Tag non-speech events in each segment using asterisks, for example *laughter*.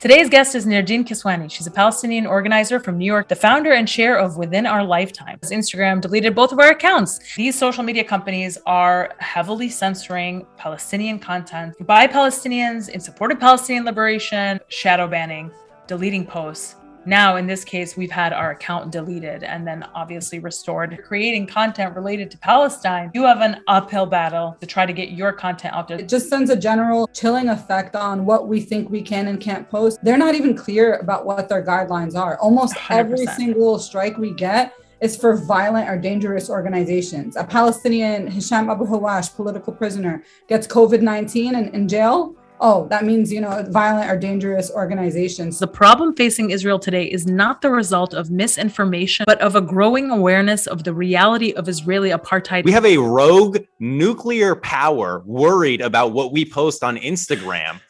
Today's guest is Nerdeen Kiswani. She's a Palestinian organizer from New York, the founder and chair of Within Our Lifetime. Instagram deleted both of our accounts. These social media companies are heavily censoring Palestinian content by Palestinians in support of Palestinian liberation, shadow banning, deleting posts, now, in this case, we've had our account deleted and then obviously restored. Creating content related to Palestine, you have an uphill battle to try to get your content out there. It just sends a general chilling effect on what we think we can and can't post. They're not even clear about what their guidelines are. Almost 100%. every single strike we get is for violent or dangerous organizations. A Palestinian, Hisham Abu Hawash, political prisoner, gets COVID 19 and in jail oh, that means, you know, violent or dangerous organizations. The problem facing Israel today is not the result of misinformation, but of a growing awareness of the reality of Israeli apartheid. We have a rogue nuclear power worried about what we post on Instagram.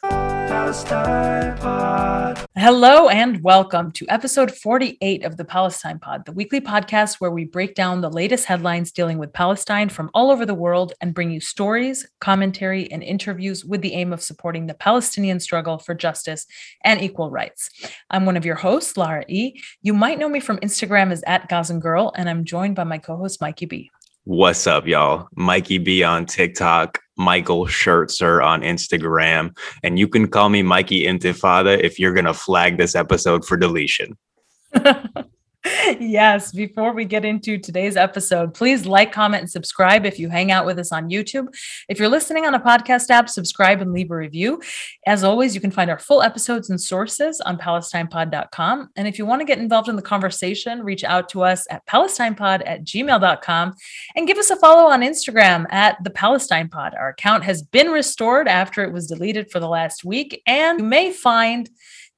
Palestine Pod. Hello and welcome to episode 48 of the Palestine Pod, the weekly podcast where we break down the latest headlines dealing with Palestine from all over the world and bring you stories, commentary, and interviews with the aim of supporting the Palestinian struggle for justice and equal rights. I'm one of your hosts, Lara E. You might know me from Instagram as at Gazan Girl, and I'm joined by my co-host Mikey B. What's up, y'all? Mikey B on TikTok, Michael Schertzer on Instagram, and you can call me Mikey Intifada if you're gonna flag this episode for deletion. *laughs* yes, before we get into today's episode, please like, comment, and subscribe if you hang out with us on YouTube. If you're listening on a podcast app, subscribe and leave a review. As always, you can find our full episodes and sources on palestinepod.com. And if you want to get involved in the conversation, reach out to us at palestinepod at gmail.com and give us a follow on Instagram at the Palestine Pod. Our account has been restored after it was deleted for the last week, and you may find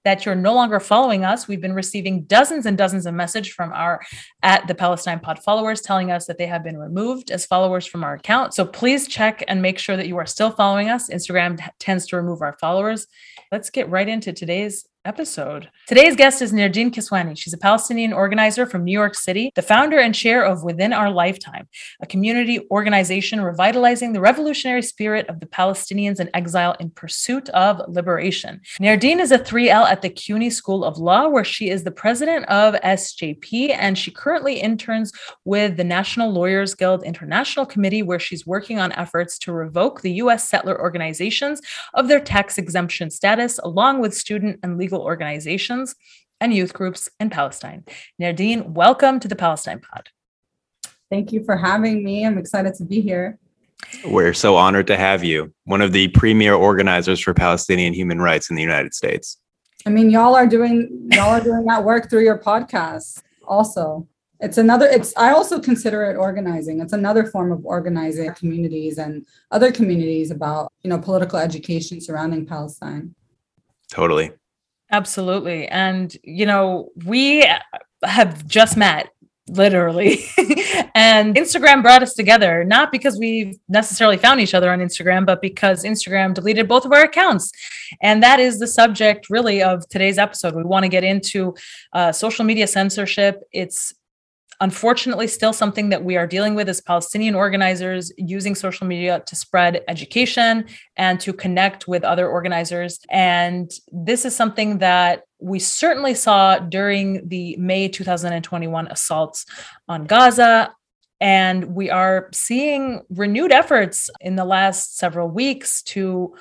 that you're no longer following us. We've been receiving dozens and dozens of messages from our at the Palestine Pod followers telling us that they have been removed as followers from our account. So please check and make sure that you are still following us. Instagram tends to remove our followers. Let's get right into today's episode. Today's guest is Nerdeen Kiswani. She's a Palestinian organizer from New York City, the founder and chair of Within Our Lifetime, a community organization revitalizing the revolutionary spirit of the Palestinians in exile in pursuit of liberation. Nerdeen is a 3L at the CUNY School of Law, where she is the president of SJP, and she currently interns with the National Lawyers Guild International Committee, where she's working on efforts to revoke the U.S. settler organizations of their tax exemption status, along with student and legal legal organizations and youth groups in Palestine. Nerdeen, welcome to the Palestine Pod. Thank you for having me. I'm excited to be here. We're so honored to have you, one of the premier organizers for Palestinian human rights in the United States. I mean, y'all are doing y'all are doing that work through your podcast also. It's another it's I also consider it organizing. It's another form of organizing communities and other communities about, you know, political education surrounding Palestine. Totally. Absolutely. And, you know, we have just met literally. *laughs* and Instagram brought us together, not because we necessarily found each other on Instagram, but because Instagram deleted both of our accounts. And that is the subject, really, of today's episode. We want to get into uh, social media censorship. It's unfortunately still something that we are dealing with as Palestinian organizers using social media to spread education and to connect with other organizers. And this is something that we certainly saw during the May 2021 assaults on Gaza. And we are seeing renewed efforts in the last several weeks to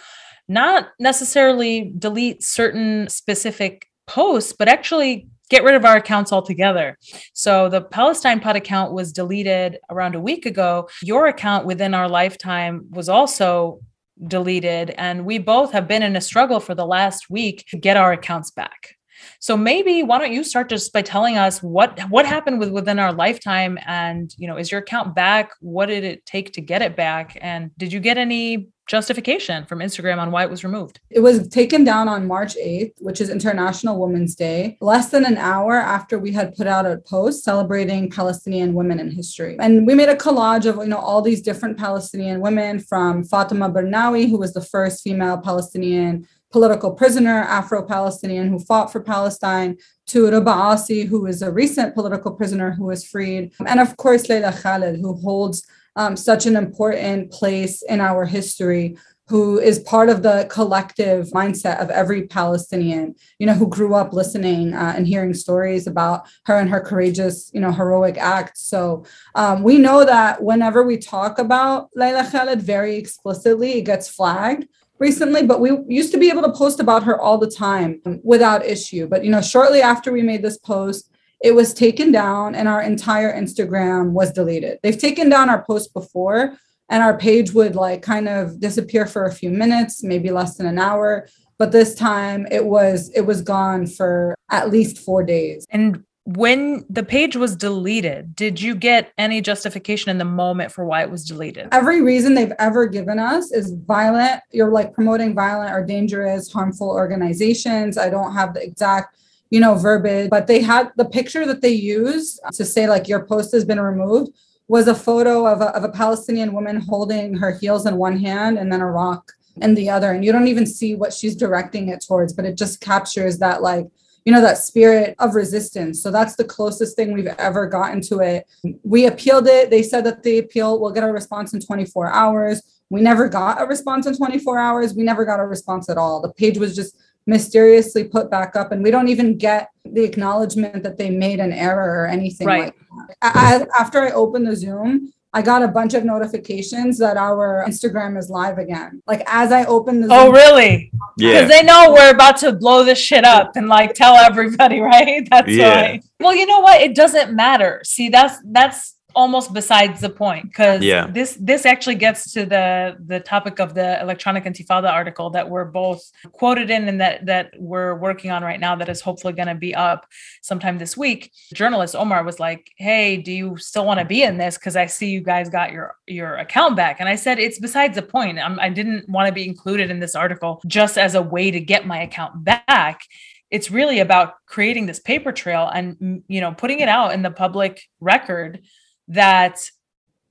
not necessarily delete certain specific posts, but actually get rid of our accounts altogether. So the Palestine Pod account was deleted around a week ago. Your account within our lifetime was also deleted. And we both have been in a struggle for the last week to get our accounts back. So maybe why don't you start just by telling us what what happened with within our lifetime and you know is your account back what did it take to get it back and did you get any justification from Instagram on why it was removed. It was taken down on March 8th, which is International Women's Day, less than an hour after we had put out a post celebrating Palestinian women in history. And we made a collage of, you know, all these different Palestinian women from Fatima Bernawi, who was the first female Palestinian political prisoner, Afro-Palestinian who fought for Palestine, to Asi, who is a recent political prisoner who was freed, and of course Leila Khaled, who holds um, such an important place in our history, who is part of the collective mindset of every Palestinian, you know, who grew up listening uh, and hearing stories about her and her courageous, you know, heroic acts. So um, we know that whenever we talk about Leila Khaled very explicitly, it gets flagged recently, but we used to be able to post about her all the time without issue. But, you know, shortly after we made this post, it was taken down and our entire Instagram was deleted. They've taken down our post before and our page would like kind of disappear for a few minutes, maybe less than an hour. But this time it was it was gone for at least four days. And when the page was deleted, did you get any justification in the moment for why it was deleted? Every reason they've ever given us is violent. You're like promoting violent or dangerous, harmful organizations. I don't have the exact you know, verbiage, but they had the picture that they used to say like your post has been removed was a photo of a, of a Palestinian woman holding her heels in one hand and then a rock in the other. And you don't even see what she's directing it towards, but it just captures that like, you know, that spirit of resistance. So that's the closest thing we've ever gotten to it. We appealed it. They said that the appeal will get a response in 24 hours. We never got a response in 24 hours. We never got a response at all. The page was just mysteriously put back up and we don't even get the acknowledgement that they made an error or anything right. like that. I, after I opened the Zoom, I got a bunch of notifications that our Instagram is live again. Like as I opened the oh, Zoom, Oh really? Yeah. Because they know we're about to blow this shit up and like tell everybody, *laughs* right? That's yeah. why. Well, you know what? It doesn't matter. See, that's that's almost besides the point because yeah. this this actually gets to the the topic of the electronic intifada article that we're both quoted in and that that we're working on right now that is hopefully going to be up sometime this week. Journalist omar was like hey do you still want to be in this? Because i see you guys got your your account back. And i said it's besides the point. I'm, i didn't want to be included in this article just as a way to get my account back. It's really about creating this paper trail and you know putting it out in the public record that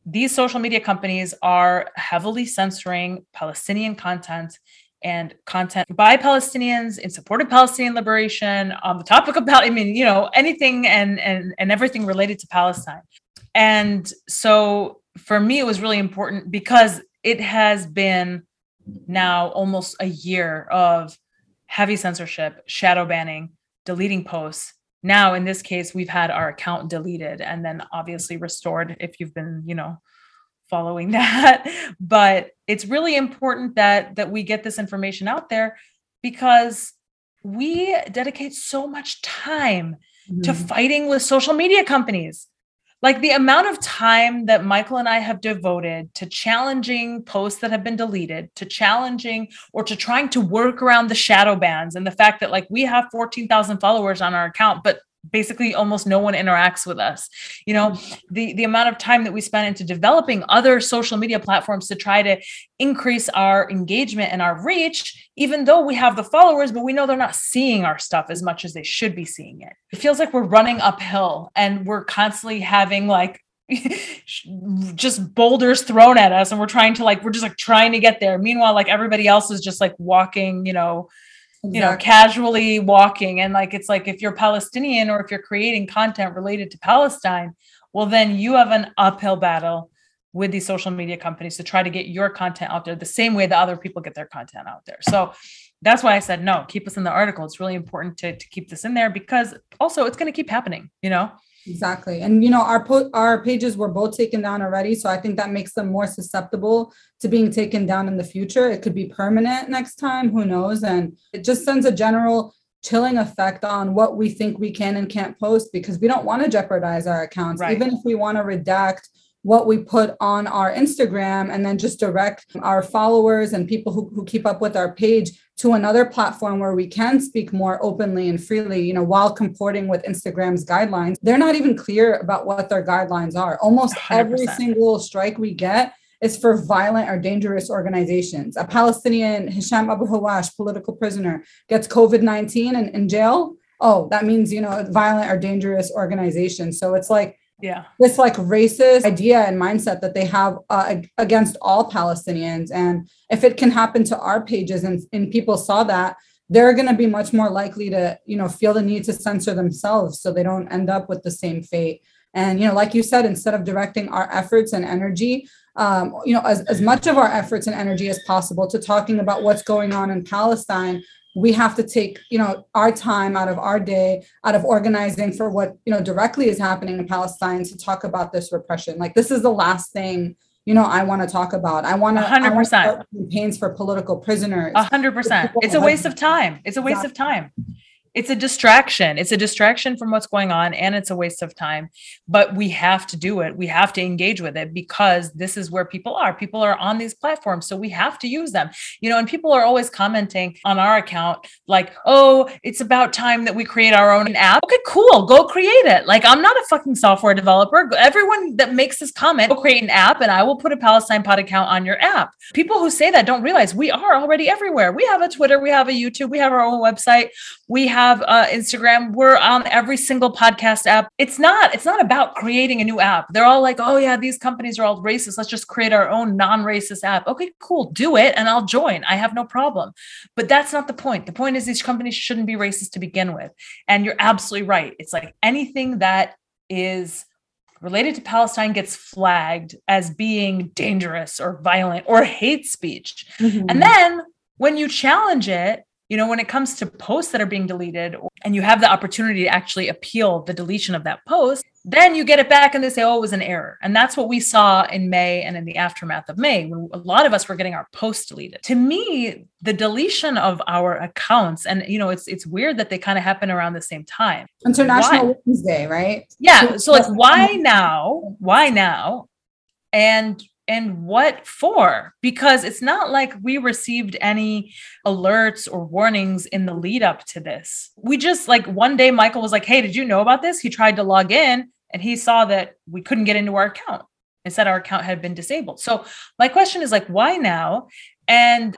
these social media companies are heavily censoring Palestinian content and content by Palestinians in support of Palestinian liberation on the topic of Palestine. I mean, you know, anything and and and everything related to Palestine. And so for me, it was really important because it has been now almost a year of heavy censorship, shadow banning, deleting posts, now in this case we've had our account deleted and then obviously restored if you've been you know following *laughs* that but it's really important that that we get this information out there because we dedicate so much time mm-hmm. to fighting with social media companies like the amount of time that Michael and I have devoted to challenging posts that have been deleted, to challenging or to trying to work around the shadow bans and the fact that like we have 14,000 followers on our account, but basically almost no one interacts with us. You know mm. the the amount of time that we spend into developing other social media platforms to try to increase our engagement and our reach even though we have the followers but we know they're not seeing our stuff as much as they should be seeing it. It feels like we're running uphill and we're constantly having like *laughs* just boulders thrown at us and we're trying to like we're just like trying to get there. Meanwhile like everybody else is just like walking you know. You know casually walking and like it's like if you're palestinian or if you're creating content related to palestine well then you have an uphill battle with these social media companies to try to get your content out there the same way that other people get their content out there. So that's why i said no keep us in the article. It's really important to, to keep this in there because also it's going to keep happening you know? Exactly. And you know, our po- our pages were both taken down already, so I think that makes them more susceptible to being taken down in the future. It could be permanent next time, who knows? And it just sends a general chilling effect on what we think we can and can't post because we don't want to jeopardize our accounts. Right. Even if we want to redact what we put on our Instagram and then just direct our followers and people who, who keep up with our page to another platform where we can speak more openly and freely, you know, while comporting with Instagram's guidelines. They're not even clear about what their guidelines are. Almost 100%. every single strike we get is for violent or dangerous organizations. A Palestinian, Hisham Abu Hawash, political prisoner, gets COVID 19 and in jail. Oh, that means, you know, violent or dangerous organization. So it's like, yeah this like racist idea and mindset that they have uh, against all palestinians and if it can happen to our pages and, and people saw that they're going to be much more likely to you know feel the need to censor themselves so they don't end up with the same fate and you know like you said instead of directing our efforts and energy um, you know as, as much of our efforts and energy as possible to talking about what's going on in palestine we have to take you know our time out of our day out of organizing for what you know directly is happening in palestine to talk about this repression. Like this is the last thing you know i want to talk about. I want to 100% campaigns for political prisoners. 100% it's a waste of time. It's a waste of time it's a distraction. It's a distraction from what's going on and it's a waste of time. But we have to do it. We have to engage with it because this is where people are. People are on these platforms. So we have to use them. You know, and people are always commenting on our account like, oh, it's about time that we create our own app. Okay, cool. Go create it. Like, I'm not a fucking software developer. Everyone that makes this comment, go create an app and I will put a Palestine Pod account on your app. People who say that don't realize we are already everywhere. We have a Twitter, we have a YouTube, we have our own website, we have have uh, Instagram. We're on every single podcast app. It's not. It's not about creating a new app. They're all like, "Oh yeah, these companies are all racist. Let's just create our own non-racist app." Okay, cool. Do it, and I'll join. I have no problem. But that's not the point. The point is these companies shouldn't be racist to begin with. And you're absolutely right. It's like anything that is related to Palestine gets flagged as being dangerous or violent or hate speech. Mm-hmm. And then when you challenge it, you know when it comes to posts that are being deleted and you have the opportunity to actually appeal the deletion of that post then you get it back and they say oh it was an error. And that's what we saw in may and in the aftermath of may when a lot of us were getting our posts deleted. To me the deletion of our accounts and you know it's it's weird that they kind of happen around the same time. International why? women's day right? Yeah so like why now why now? And and what for? Because it's not like we received any alerts or warnings in the lead up to this. We just like one day Michael was like, Hey, did you know about this? He tried to log in and he saw that we couldn't get into our account. It said our account had been disabled. So my question is like, why now? And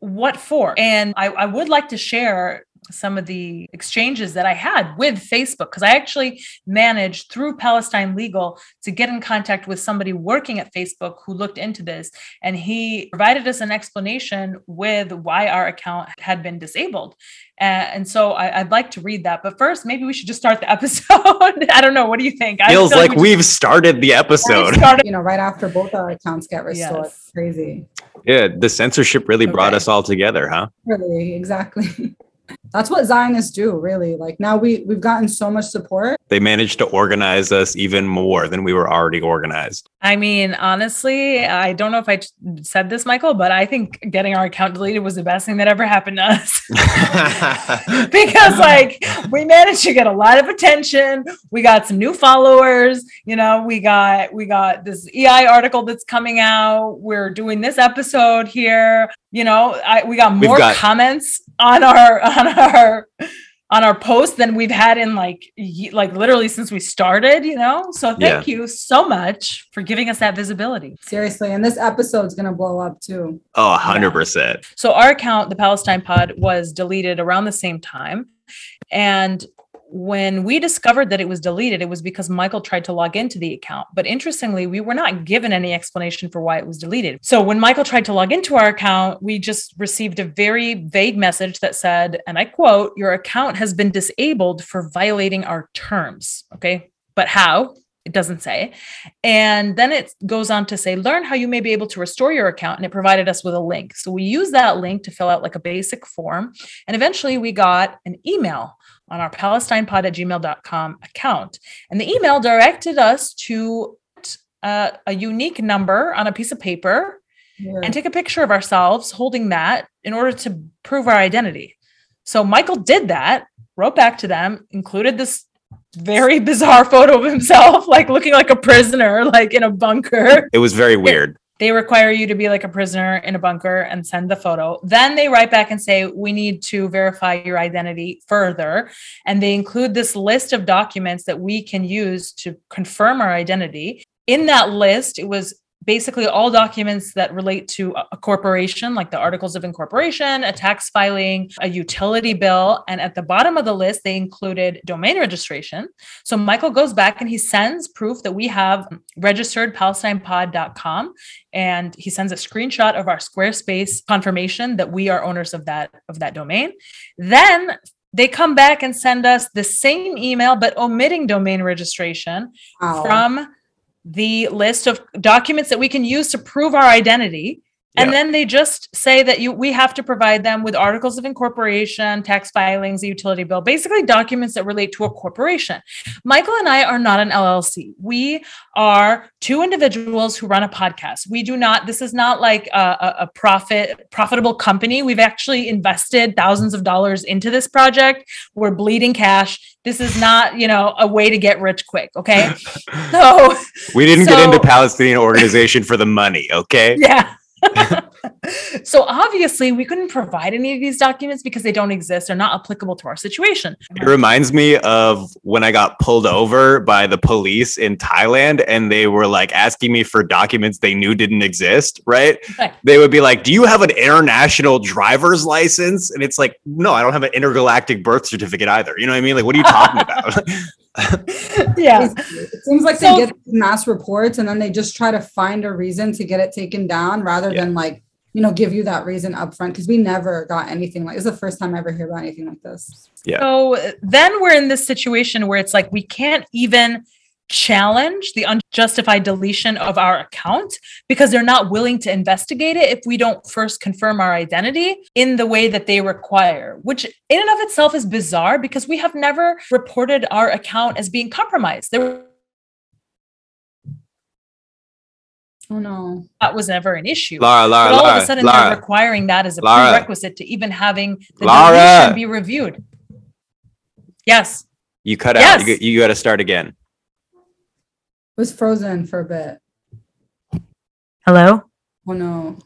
what for? And I, I would like to share some of the exchanges that I had with Facebook because I actually managed through Palestine Legal to get in contact with somebody working at Facebook who looked into this and he provided us an explanation with why our account had been disabled. Uh, and so I, would like to read that. But first, maybe we should just start the *laughs* episode. I don't know. What do you think? Feels like, like we have started the episode. Started- you know, right after both our accounts get restored. Yes. Crazy. Yeah, the censorship really okay. brought us all together, huh? Really, exactly. *laughs* that's what zionists do really. Like now we we've gotten so much support. They managed to organize us even more than we were already organized. I mean honestly i don't know if i said this michael but i think getting our account deleted was the best thing that ever happened to us. *laughs* *laughs* Because like we managed to get a lot of attention. We got some new followers. You know we got we got this ei article that's coming out. We're doing this episode here. You know I, we got more got- comments on our on our on our post than we've had in like like literally since we started you know so thank yeah. you so much for giving us that visibility seriously and this episode's gonna blow up too oh 100% yeah. so our account the palestine pod was deleted around the same time and when we discovered that it was deleted, it was because Michael tried to log into the account. But interestingly, we were not given any explanation for why it was deleted. So when Michael tried to log into our account, we just received a very vague message that said, and I quote, Your account has been disabled for violating our terms. Okay. But how? It doesn't say. And then it goes on to say, learn how you may be able to restore your account. And it provided us with a link. So we use that link to fill out like a basic form. And eventually we got an email on our palestinepod at gmail.com account. And the email directed us to uh, a unique number on a piece of paper yeah. and take a picture of ourselves holding that in order to prove our identity. So Michael did that, wrote back to them, included this very *laughs* bizarre photo of himself, like looking like a prisoner, like in a bunker. It was very weird. They require you to be like a prisoner in a bunker and send the photo. Then they write back and say, We need to verify your identity further. And they include this list of documents that we can use to confirm our identity. In that list, it was basically all documents that relate to a corporation, like the articles of incorporation, a tax filing, a utility bill. And at the bottom of the list, they included domain registration. So Michael goes back and he sends proof that we have registered palestinepod.com. And he sends a screenshot of our Squarespace confirmation that we are owners of that of that domain. Then they come back and send us the same email but omitting domain registration wow. from the list of documents that we can use to prove our identity. And Yeah. then they just say that you we have to provide them with articles of incorporation, tax filings, a utility bill, basically documents that relate to a corporation. Michael and I are not an LLC. We are two individuals who run a podcast. We do not, this is not like a, a, a profit, profitable company. We've actually invested thousands of dollars into this project. We're bleeding cash. This is not, you know, a way to get rich quick. Okay. *laughs* So, We didn't get into Palestinian organization for the money, okay? *laughs* yeah. *laughs* so obviously we couldn't provide any of these documents because they don't exist. They're not applicable to our situation. It reminds me of when I got pulled over by the police in Thailand and they were like asking me for documents they knew didn't exist, right? Right. They would be like, Do you have an international driver's license? And it's like, No, I don't have an intergalactic birth certificate either. You know what I mean? Like, what are you talking *laughs* about? *laughs* *laughs* yeah. It seems like So- they get mass reports and then they just try to find a reason to get it taken down rather Yeah. than like, you know, give you that reason upfront. Because we never got anything like it's the first time I ever hear about anything like this. Yeah. So then we're in this situation where it's like we can't even challenge the unjustified deletion of our account because they're not willing to investigate it if we don't first confirm our identity in the way that they require, which in and of itself is bizarre because we have never reported our account as being compromised. There Oh no. that was never an issue. Lara, Lara, but all of a sudden Lara. they're requiring that as a Lara. prerequisite to even having the Laura. deletion be reviewed. Yes. You cut Yes. out. You, you got to start again. It was frozen for a bit. Hello? Oh no.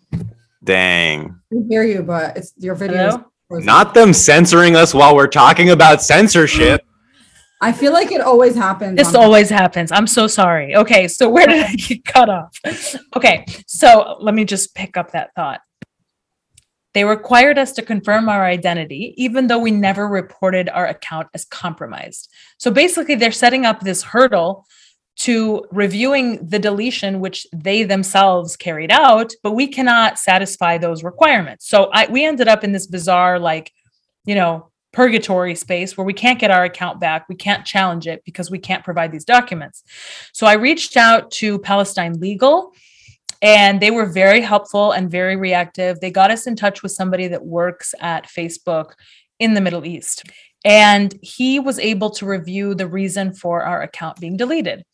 Dang. We hear you, but it's your video. is Hello? frozen. Not them censoring us while we're talking about censorship. I feel like it always happens. This on- always happens. I'm so sorry. Okay, so where did I get cut off? Okay, so let me just pick up that thought. They required us to confirm our identity, even though we never reported our account as compromised. So basically, they're setting up this hurdle to reviewing the deletion, which they themselves carried out, but we cannot satisfy those requirements. So I, we ended up in this bizarre, like, you know, purgatory space where we can't get our account back. We can't challenge it because we can't provide these documents. So I reached out to Palestine Legal and they were very helpful and very reactive. They got us in touch with somebody that works at Facebook in the Middle East. And he was able to review the reason for our account being deleted.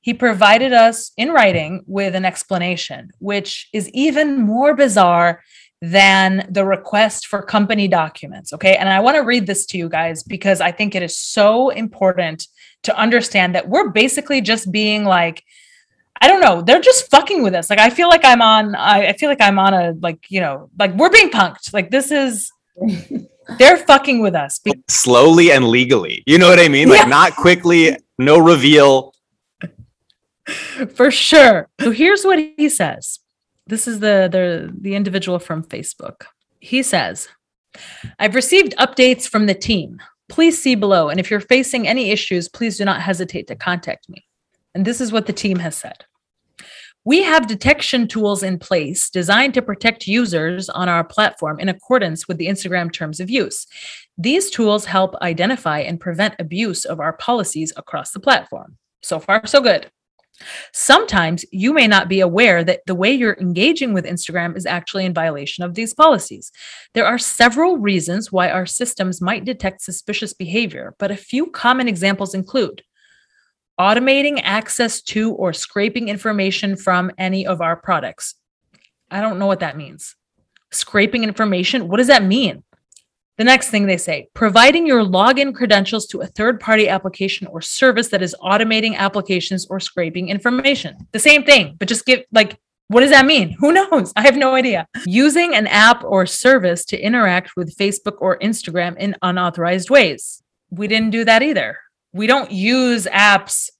He provided us in writing with an explanation, which is even more bizarre than the request for company documents. Okay. And I want to read this to you guys because I think it is so important to understand that we're basically just being like, I don't know, they're just fucking with us. Like, I feel like I'm on, I, I feel like I'm on a, like, you know, like we're being punked. Like, this is, *laughs* they're fucking with us. Slowly and legally. You know what I mean? Like, Yeah. not quickly, no reveal. for sure. So here's what he says. This is the the the individual from Facebook. He says, "I've received updates from the team. Please see below and if you're facing any issues, please do not hesitate to contact me." And this is what the team has said. We have detection tools in place designed to protect users on our platform in accordance with the Instagram terms of use. These tools help identify and prevent abuse of our policies across the platform. So far, so good. Sometimes you may not be aware that the way you're engaging with Instagram is actually in violation of these policies. There are several reasons why our systems might detect suspicious behavior, but a few common examples include automating access to or scraping information from any of our products. I don't know what that means. Scraping information, what does that mean? The next thing they say, providing your login credentials to a third party application or service that is automating applications or scraping information. The same thing, but just give like, what does that mean? *laughs* Who knows? I have no idea. Using an app or service to interact with Facebook or Instagram in unauthorized ways. We didn't do that either. We don't use apps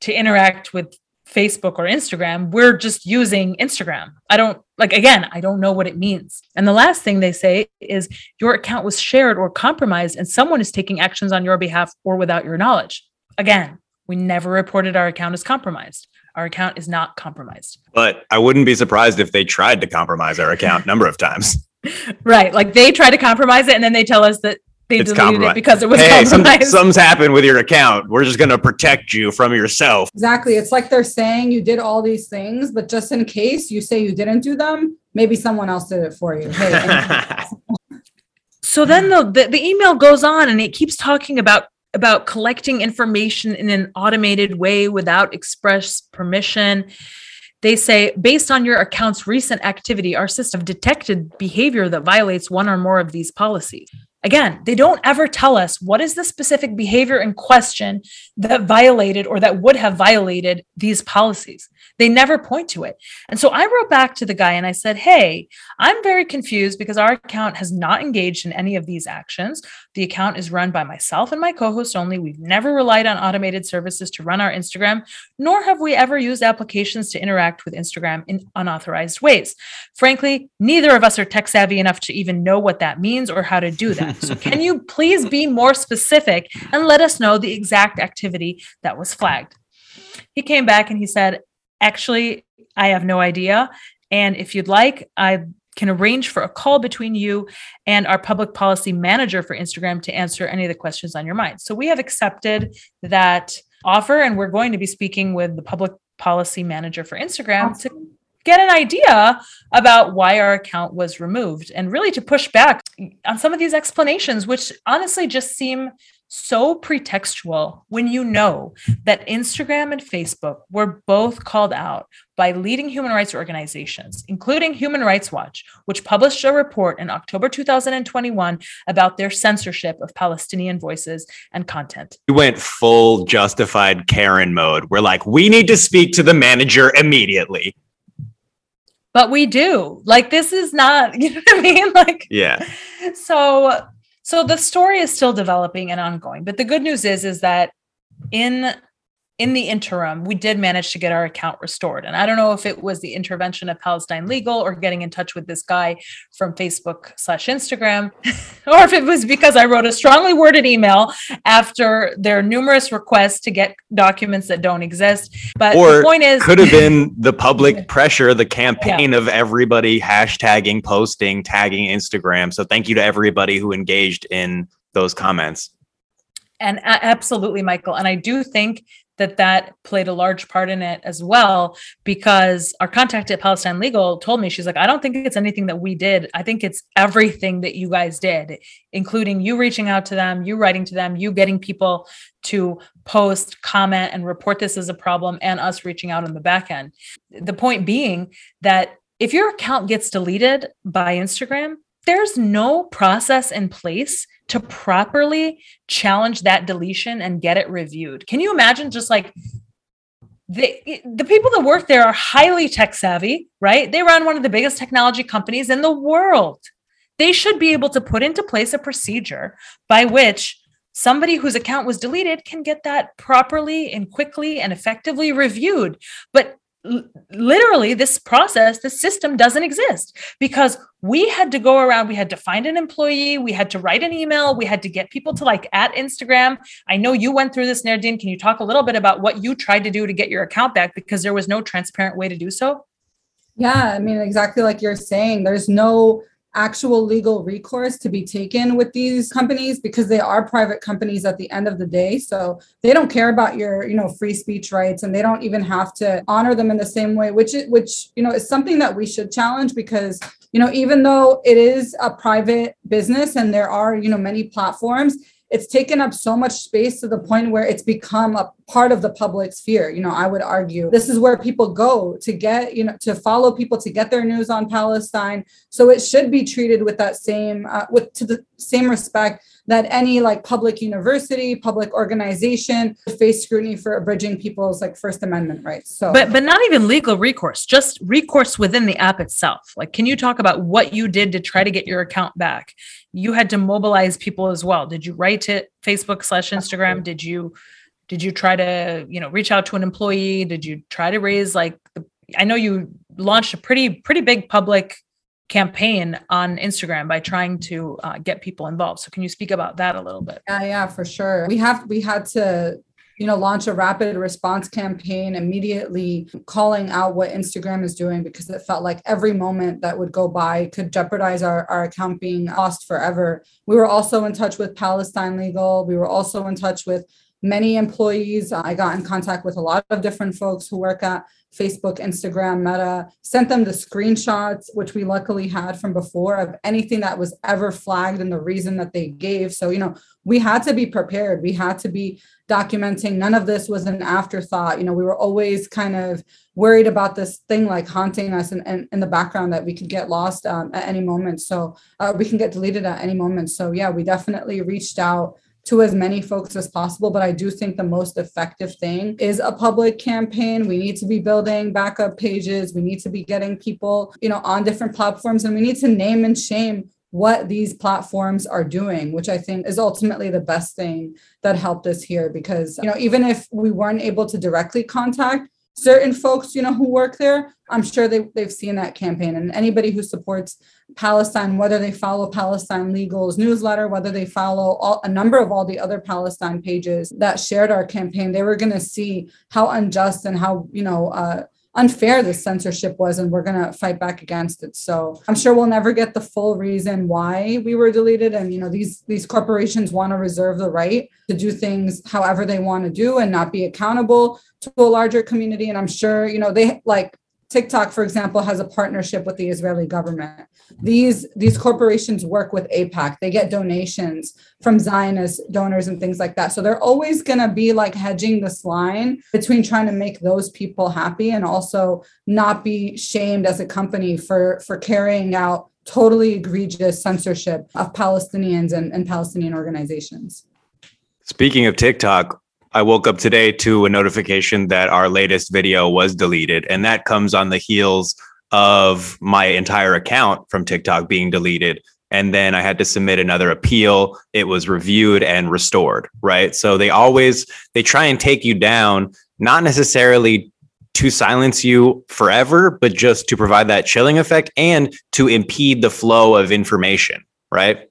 to interact with Facebook or Instagram. We're just using Instagram. I don't like, again, I don't know what it means. And the last thing they say is your account was shared or compromised and someone is taking actions on your behalf or without your knowledge. Again, we never reported our account as compromised. Our account is not compromised. But I wouldn't be surprised if they tried to compromise our account a number of times. *laughs* Right. Like they try to compromise it and then they tell us that they It's deleted it because it was hey, some, compromised. something's happened with your account. We're just gonna protect you from yourself. Exactly. It's like they're saying you did all these things, but just in case you say you didn't do them, maybe someone else did it for you. Hey, *laughs* so then the, the the email goes on and it keeps talking about about collecting information in an automated way without express permission they say based on your account's recent activity our system detected behavior that violates one or more of these policies again they don't ever tell us what is the specific behavior in question that violated or that would have violated these policies. They never point to it. And so i wrote back to the guy and i said hey i'm very confused because our account has not engaged in any of these actions the account is run by myself and my co-host only. We've never relied on automated services to run our instagram nor have we ever used applications to interact with instagram in unauthorized ways. Frankly neither of us are tech savvy enough to even know what that means or how to do that. *laughs* So can you please be more specific and let us know the exact activity that was flagged? He came back and he said actually i have no idea. And if you'd like i can arrange for a call between you and our public policy manager for Instagram to answer any of the questions on your mind. So we have accepted that offer and we're going to be speaking with the public policy manager for Instagram to get an idea about why our account was removed and really to push back on some of these explanations which honestly just seem so pretextual when you know that Instagram and Facebook were both called out by leading human rights organizations, including Human Rights Watch, which published a report in October 2021 about their censorship of Palestinian voices and content. We went full justified Karen mode. We're like, we need to speak to the manager immediately. But we do. Like this is not, *laughs* you know what I mean? Like Yeah. so so the story is still developing and ongoing but the good news is is that in in the interim we did manage to get our account restored. And i don't know if it was the intervention of palestine legal or getting in touch with this guy from facebook slash instagram *laughs* or if it was because i wrote a strongly worded email after their numerous requests to get documents that don't exist. But Or the point is Could have *laughs* been the public pressure, the campaign of everybody hashtagging, posting, tagging Instagram. So thank you to everybody who engaged in those comments. and absolutely michael. And i do think that that played a large part in it as well because our contact at palestine legal told me she's like i don't think it's anything that we did. I think it's everything that you guys did including you reaching out to them you writing to them you getting people to post comment and report this as a problem and us reaching out on the back end. The point being that if your account gets deleted by instagram there's no process in place to properly challenge that deletion and get it reviewed. Can you imagine just like the, the people that work there are highly tech savvy, right? They run one of the biggest technology companies in the world. They should be able to put into place a procedure by which somebody whose account was deleted can get that properly and quickly and effectively reviewed. But literally this process this system doesn't exist because we had to go around we had to find an employee we had to write an email we had to get people to like at instagram. I know you went through this Nerdeen. can you talk a little bit about what you tried to do to get your account back? Because there was no transparent way to do so. Yeah, I mean, exactly like you're saying, there's no actual legal recourse to be taken with these companies because they are private companies at the end of the day. So they don't care about your, you know, free speech rights and they don't even have to honor them in the same way, which is, which, you know, is something that we should challenge because, you know, even though it is a private business and there are, you know, many platforms, it's taken up so much space to the point where it's become a part of the public sphere. You know i would argue this is where people go to get you know to follow people to get their news on palestine. So it should be treated with that same uh, with to the same respect that any like public university public organization face scrutiny for abridging people's like first amendment rights so. But but not even legal recourse just recourse within the app itself. Like can you talk about what you did to try to get your account back? You had to mobilize people as well. Did you write to facebook slash instagram? Did you did you try to you know reach out to an employee? Did you try to raise like the, i know you launched a pretty pretty big public campaign on instagram by trying to uh, get people involved so can you speak about that a little bit Yeah, yeah, for sure. We have we had to you know, launch a rapid response campaign immediately calling out what Instagram is doing because it felt like every moment that would go by could jeopardize our, our account being lost forever. We were also in touch with Palestine Legal. We were also in touch with many employees. I got in contact with a lot of different folks who work at Facebook, Instagram, Meta, sent them the screenshots, which we luckily had from before of anything that was ever flagged and the reason that they gave. So, you know, we had to be prepared. We had to be documenting. None of this was an afterthought. You know, we were always kind of worried about this thing like haunting us and in, in, in, the background that we could get lost um, at any moment. So uh, we can get deleted at any moment. So, yeah, we definitely reached out to as many folks as possible. But I do think the most effective thing is a public campaign. We need to be building backup pages. We need to be getting people, you know, on different platforms and we need to name and shame what these platforms are doing, which I think is ultimately the best thing that helped us here. Because, you know, even if we weren't able to directly contact certain folks, you know, who work there, I'm sure they, they've seen that campaign. And anybody who supports Palestine, whether they follow Palestine Legal's newsletter, whether they follow all, a number of all the other Palestine pages that shared our campaign, they were going to see how unjust and how, you know, uh, unfair this censorship was and we're going to fight back against it. So i'm sure we'll never get the full reason why we were deleted and you know these these corporations want to reserve the right to do things however they want to do and not be accountable to a larger community. And i'm sure you know they like TikTok, for example, has a partnership with the Israeli government. These these corporations work with AIPAC. They get donations from Zionist donors and things like that. So they're always going to be like hedging this line between trying to make those people happy and also not be shamed as a company for for carrying out totally egregious censorship of Palestinians and, and Palestinian organizations. Speaking of TikTok, I woke up today to a notification that our latest video was deleted, and that comes on the heels of my entire account from TikTok being deleted. And then I had to submit another appeal. It was reviewed and restored, right? So they always they try and take you down, not necessarily to silence you forever, but just to provide that chilling effect and to impede the flow of information, right?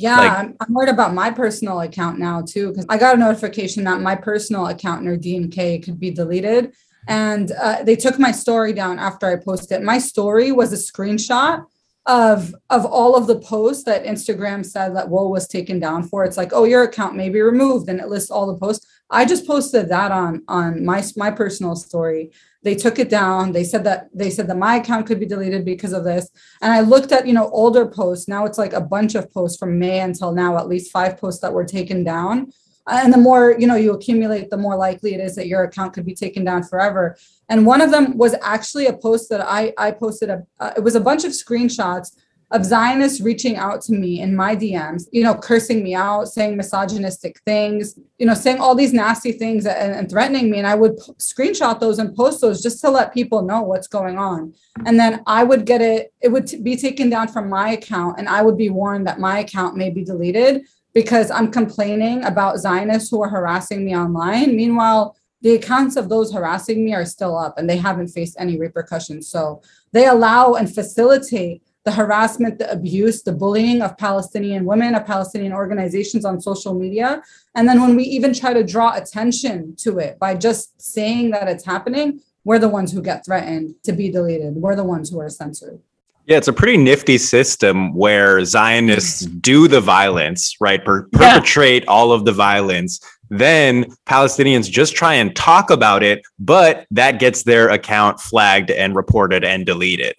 Yeah, like, I'm, I'm, worried about my personal account now too because I got a notification that my personal account near DNK could be deleted, and uh, they took my story down after I posted. My story was a screenshot of of all of the posts that Instagram said that Woe was taken down for. It's like, oh, your account may be removed, and it lists all the posts. I just posted that on on my my personal story, they took it down. They said that they said that my account could be deleted because of this. And i looked at you know older posts. Now it's like a bunch of posts from may until now at least five posts that were taken down. And the more you know you accumulate the more likely it is that your account could be taken down forever. And one of them was actually a post that i i posted a uh, it was a bunch of screenshots of Zionists reaching out to me in my DMs, you know, cursing me out, saying misogynistic things, you know, saying all these nasty things and, and threatening me. And I would p- screenshot those and post those just to let people know what's going on. And then I would get it, it would t- be taken down from my account, and I would be warned that my account may be deleted because I'm complaining about Zionists who are harassing me online. Meanwhile, the accounts of those harassing me are still up and they haven't faced any repercussions. So they allow and facilitate the harassment, the abuse, the bullying of Palestinian women, of Palestinian organizations on social media. And then when we even try to draw attention to it by just saying that it's happening, we're the ones who get threatened to be deleted. We're the ones who are censored. Yeah, it's a pretty nifty system where Zionists mm-hmm. do the violence, right? Per- perpetrate yeah. all of the violence. Then Palestinians just try and talk about it, but that gets their account flagged and reported and deleted.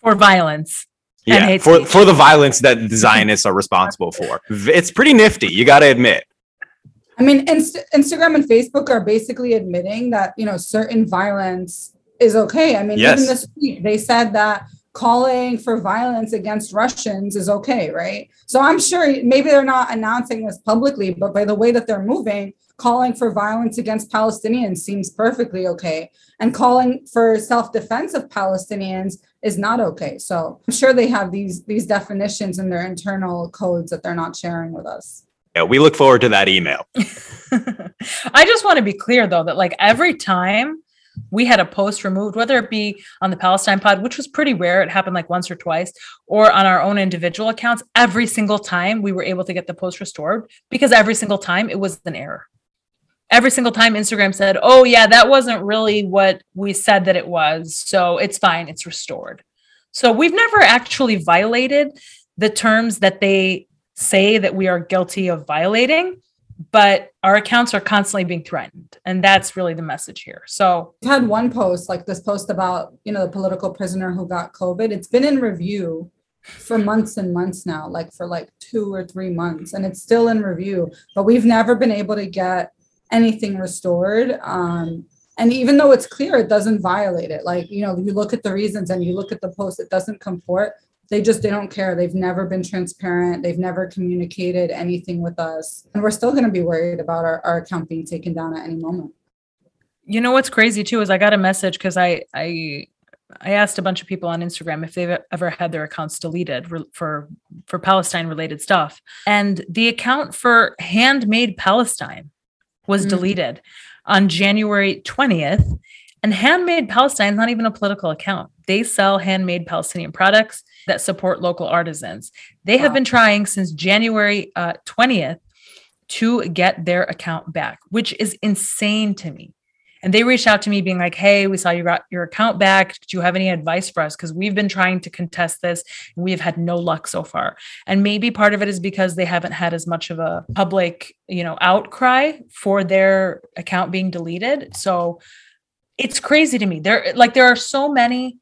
For violence yeah, for, for the violence that the Zionists are responsible for. It's pretty nifty, you got to admit. I mean, Inst- Instagram and Facebook are basically admitting that, you know, certain violence is okay. I mean, yes. even this week, they said that calling for violence against Russians is okay, right? So I'm sure maybe they're not announcing this publicly, but by the way that they're moving, calling for violence against Palestinians seems perfectly okay. And calling for self-defense of Palestinians is not okay. So I'm sure they have these these definitions in their internal codes that they're not sharing with us. Yeah, we look forward to that email. *laughs* I just want to be clear though that like every time we had a post removed, whether it be on the Palestine pod, which was pretty rare, it happened like once or twice, or on our own individual accounts, every single time we were able to get the post restored because every single time it was an error. every single time Instagram said, "Oh yeah, that wasn't really what we said that it was." So it's fine, it's restored. So we've never actually violated the terms that they say that we are guilty of violating, but our accounts are constantly being threatened. And that's really the message here. So we had one post, like this post about, you know, the political prisoner who got COVID. It's been in review for months and months now, like for like two or three months, and it's still in review, but we've never been able to get anything restored. Um, and even though it's clear it doesn't violate it like you know you look at the reasons and you look at the post it doesn't comport they just they don't care they've never been transparent they've never communicated anything with us and we're still going to be worried about our, our account being taken down at any moment you know what's crazy too is i got a message because i i i asked a bunch of people on instagram if they've ever had their accounts deleted for for palestine related stuff and the account for handmade palestine was mm-hmm. deleted on January 20th. And Handmade Palestine is not even a political account. They sell handmade Palestinian products that support local artisans. They wow. have been trying since January uh, 20th to get their account back, which is insane to me. And they reached out to me being like, hey, we saw you got your account back. Do you have any advice for us? Because we've been trying to contest this and we have had no luck so far. And maybe part of it is because they haven't had as much of a public, you know, outcry for their account being deleted. So it's crazy to me. There like there are so many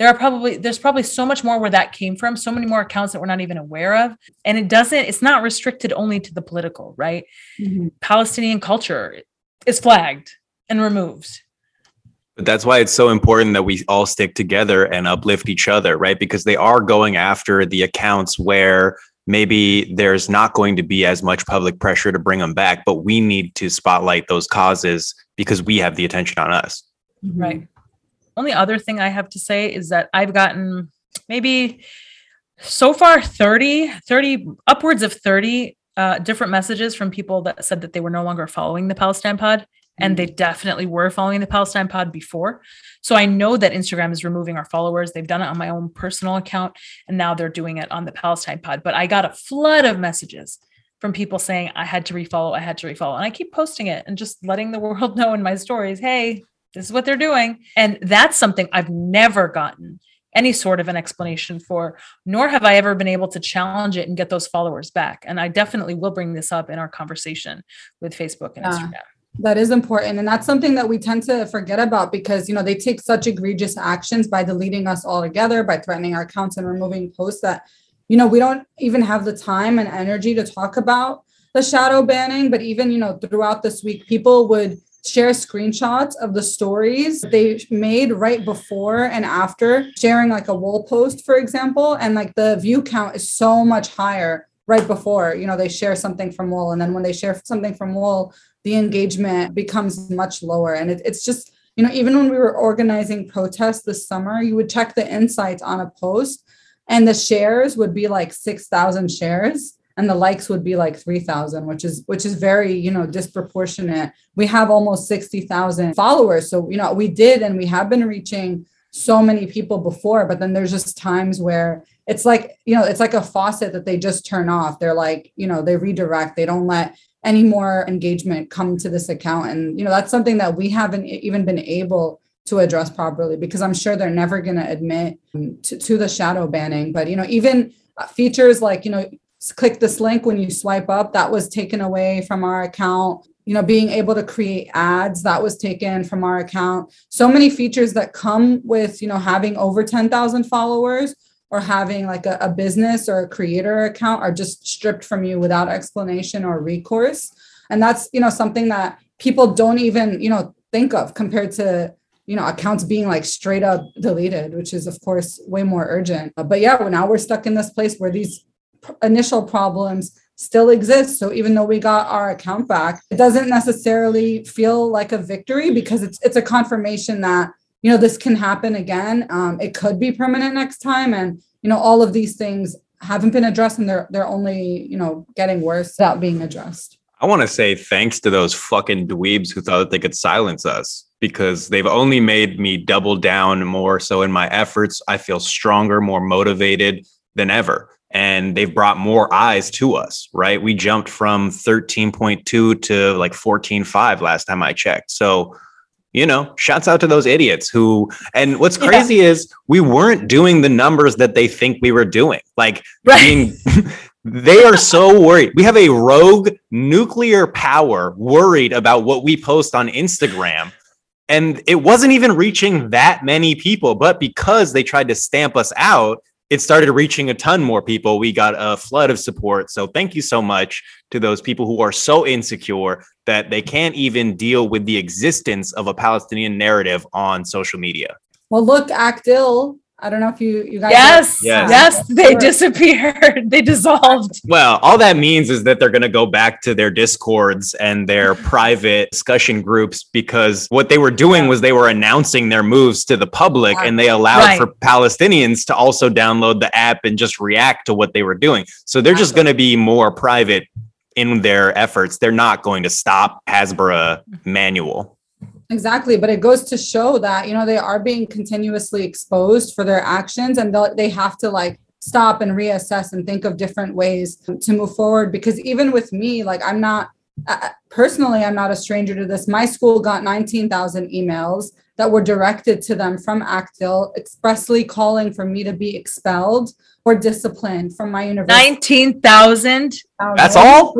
there are probably there's probably so much more where that came from so many more accounts that we're not even aware of and it doesn't it's not restricted only to the political right mm-hmm. palestinian culture is flagged and removed. But that's why it's so important that we all stick together and uplift each other, right? Because they are going after the accounts where maybe there's not going to be as much public pressure to bring them back, but we need to spotlight those causes because we have the attention on us. Mm-hmm. Right. Only other thing I have to say is that I've gotten maybe so far 30, 30, upwards of 30 uh, different messages from people that said that they were no longer following the Palestine pod and they mm. definitely were following the Palestine pod before. So I know that Instagram is removing our followers. They've done it on my own personal account and now they're doing it on the Palestine pod. But I got a flood of messages from people saying I had to refollow, I had to refollow. And I keep posting it and just letting the *laughs* world know in my stories, hey, this is what they're doing. And that's something I've never gotten any sort of an explanation for, nor have I ever been able to challenge it and get those followers back. And I definitely will bring this up in our conversation with Facebook and yeah. Instagram. That is important. And that's something that we tend to forget about because, you know, they take such egregious actions by deleting us all together, by threatening our accounts and removing posts that, you know, we don't even have the time and energy to talk about the shadow banning. But even, you know, throughout this week, people would share screenshots of the stories they made right before and after sharing like a wall post, for example. And like the view count is so much higher right before, you know, they share something from WOL. And then when they share something from WOL, the engagement becomes much lower. And it, it's just, you know, even when we were organizing protests this summer, you would check the insights on a post and the shares would be like 6,000 shares and the likes would be like 3000 which is which is very you know disproportionate. We have almost 60,000 followers so you know we did and we have been reaching so many people before but then there's just times where it's like you know it's like a faucet that they just turn off. They're like you know they redirect. They don't let any more engagement come to this account. And you know that's something that we haven't even been able to address properly because i'm sure they're never going to admit to, to the shadow banning. But you know even features like you know click this link when you swipe up that was taken away from our account. You know being able to create ads that was taken from our account. So many features that come with you know having over 10,000 followers or having like a, a business or a creator account are just stripped from you without explanation or recourse. And that's you know something that people don't even you know think of compared to you know accounts being like straight up deleted which is of course way more urgent. But yeah now we're stuck in this place where these initial problems still exist. So even though we got our account back it doesn't necessarily feel like a victory because it's it's a confirmation that you know this can happen again. Um, it could be permanent next time. And you know all of these things haven't been addressed and they're they're only you know getting worse without being addressed. I want to say thanks to those fucking dweebs who thought that they could silence us because they've only made me double down more so in my efforts. I feel stronger more motivated than ever and they've brought more eyes to us, right? We jumped from 13.2 to like 14.5 last time I checked. So, you know, shouts out to those idiots who, and what's crazy yeah. is we weren't doing the numbers that they think we were doing. Like right. being, *laughs* they are so worried. We have a rogue nuclear power worried about what we post on Instagram. And it wasn't even reaching that many people, but because they tried to stamp us out, it started reaching a ton more people. We got a flood of support. So thank you so much to those people who are so insecure that they can't even deal with the existence of a Palestinian narrative on social media. Well, look, Act IL I don't know if you you guys. Yes, yes, yes they disappeared. *laughs* they dissolved. Well, all that means is that they're going to go back to their discords and their *laughs* private discussion groups because what they were doing was they were announcing their moves to the public, and they allowed right. for Palestinians to also download the app and just react to what they were doing. So they're just going to be more private in their efforts. They're not going to stop Hasbara manual. Exactly, but it goes to show that you know they are being continuously exposed for their actions, and they have to like stop and reassess and think of different ways to move forward. Because even with me, like I'm not uh, personally, I'm not a stranger to this. My school got 19,000 emails that were directed to them from Act IL, expressly calling for me to be expelled or disciplined from my university. 19,000? That's all?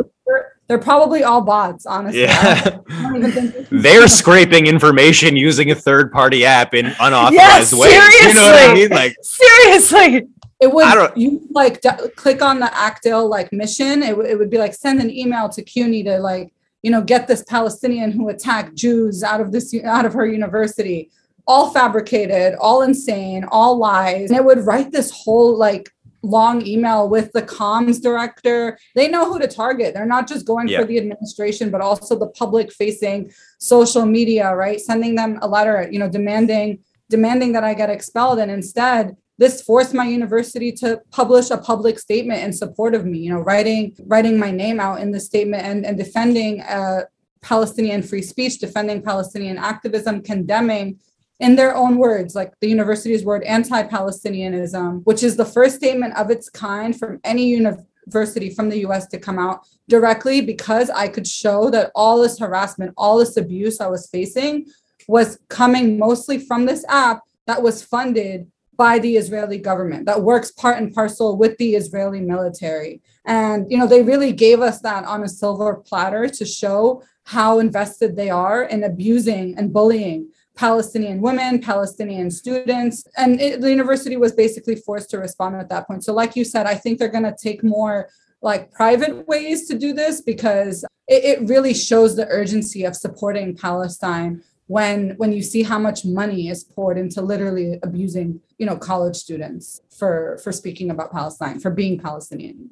They're probably all bots, honestly. Yeah. *laughs* They're *laughs* scraping information using a third party app in unauthorized yes, ways. Seriously. You know what I mean? Like *laughs* seriously. It would you like d- click on the Act IL like mission. It, w- it would be like send an email to CUNY to like you know get this Palestinian who attacked Jews out of this out of her university. All fabricated, all insane, all lies. And it would write this whole like long email with the comms director. They know who to target. They're not just going yeah. for the administration, but also the public facing social media, right? Sending them a letter, you know, demanding demanding that I get expelled. And instead, this forced my university to publish a public statement in support of me, you know, writing writing my name out in the statement and, and defending uh, Palestinian free speech, defending Palestinian activism, condemning in their own words, like the university's word, anti Palestinianism, which is the first statement of its kind from any university from the US to come out directly because I could show that all this harassment, all this abuse I was facing was coming mostly from this app that was funded by the Israeli government that works part and parcel with the Israeli military. And you know, they really gave us that on a silver platter to show how invested they are in abusing and bullying Palestinian women, Palestinian students, and it, the university was basically forced to respond at that point. So, like you said, I think they're going to take more like private ways to do this because it, it really shows the urgency of supporting Palestine when when you see how much money is poured into literally abusing you know college students for for speaking about Palestine for being Palestinian.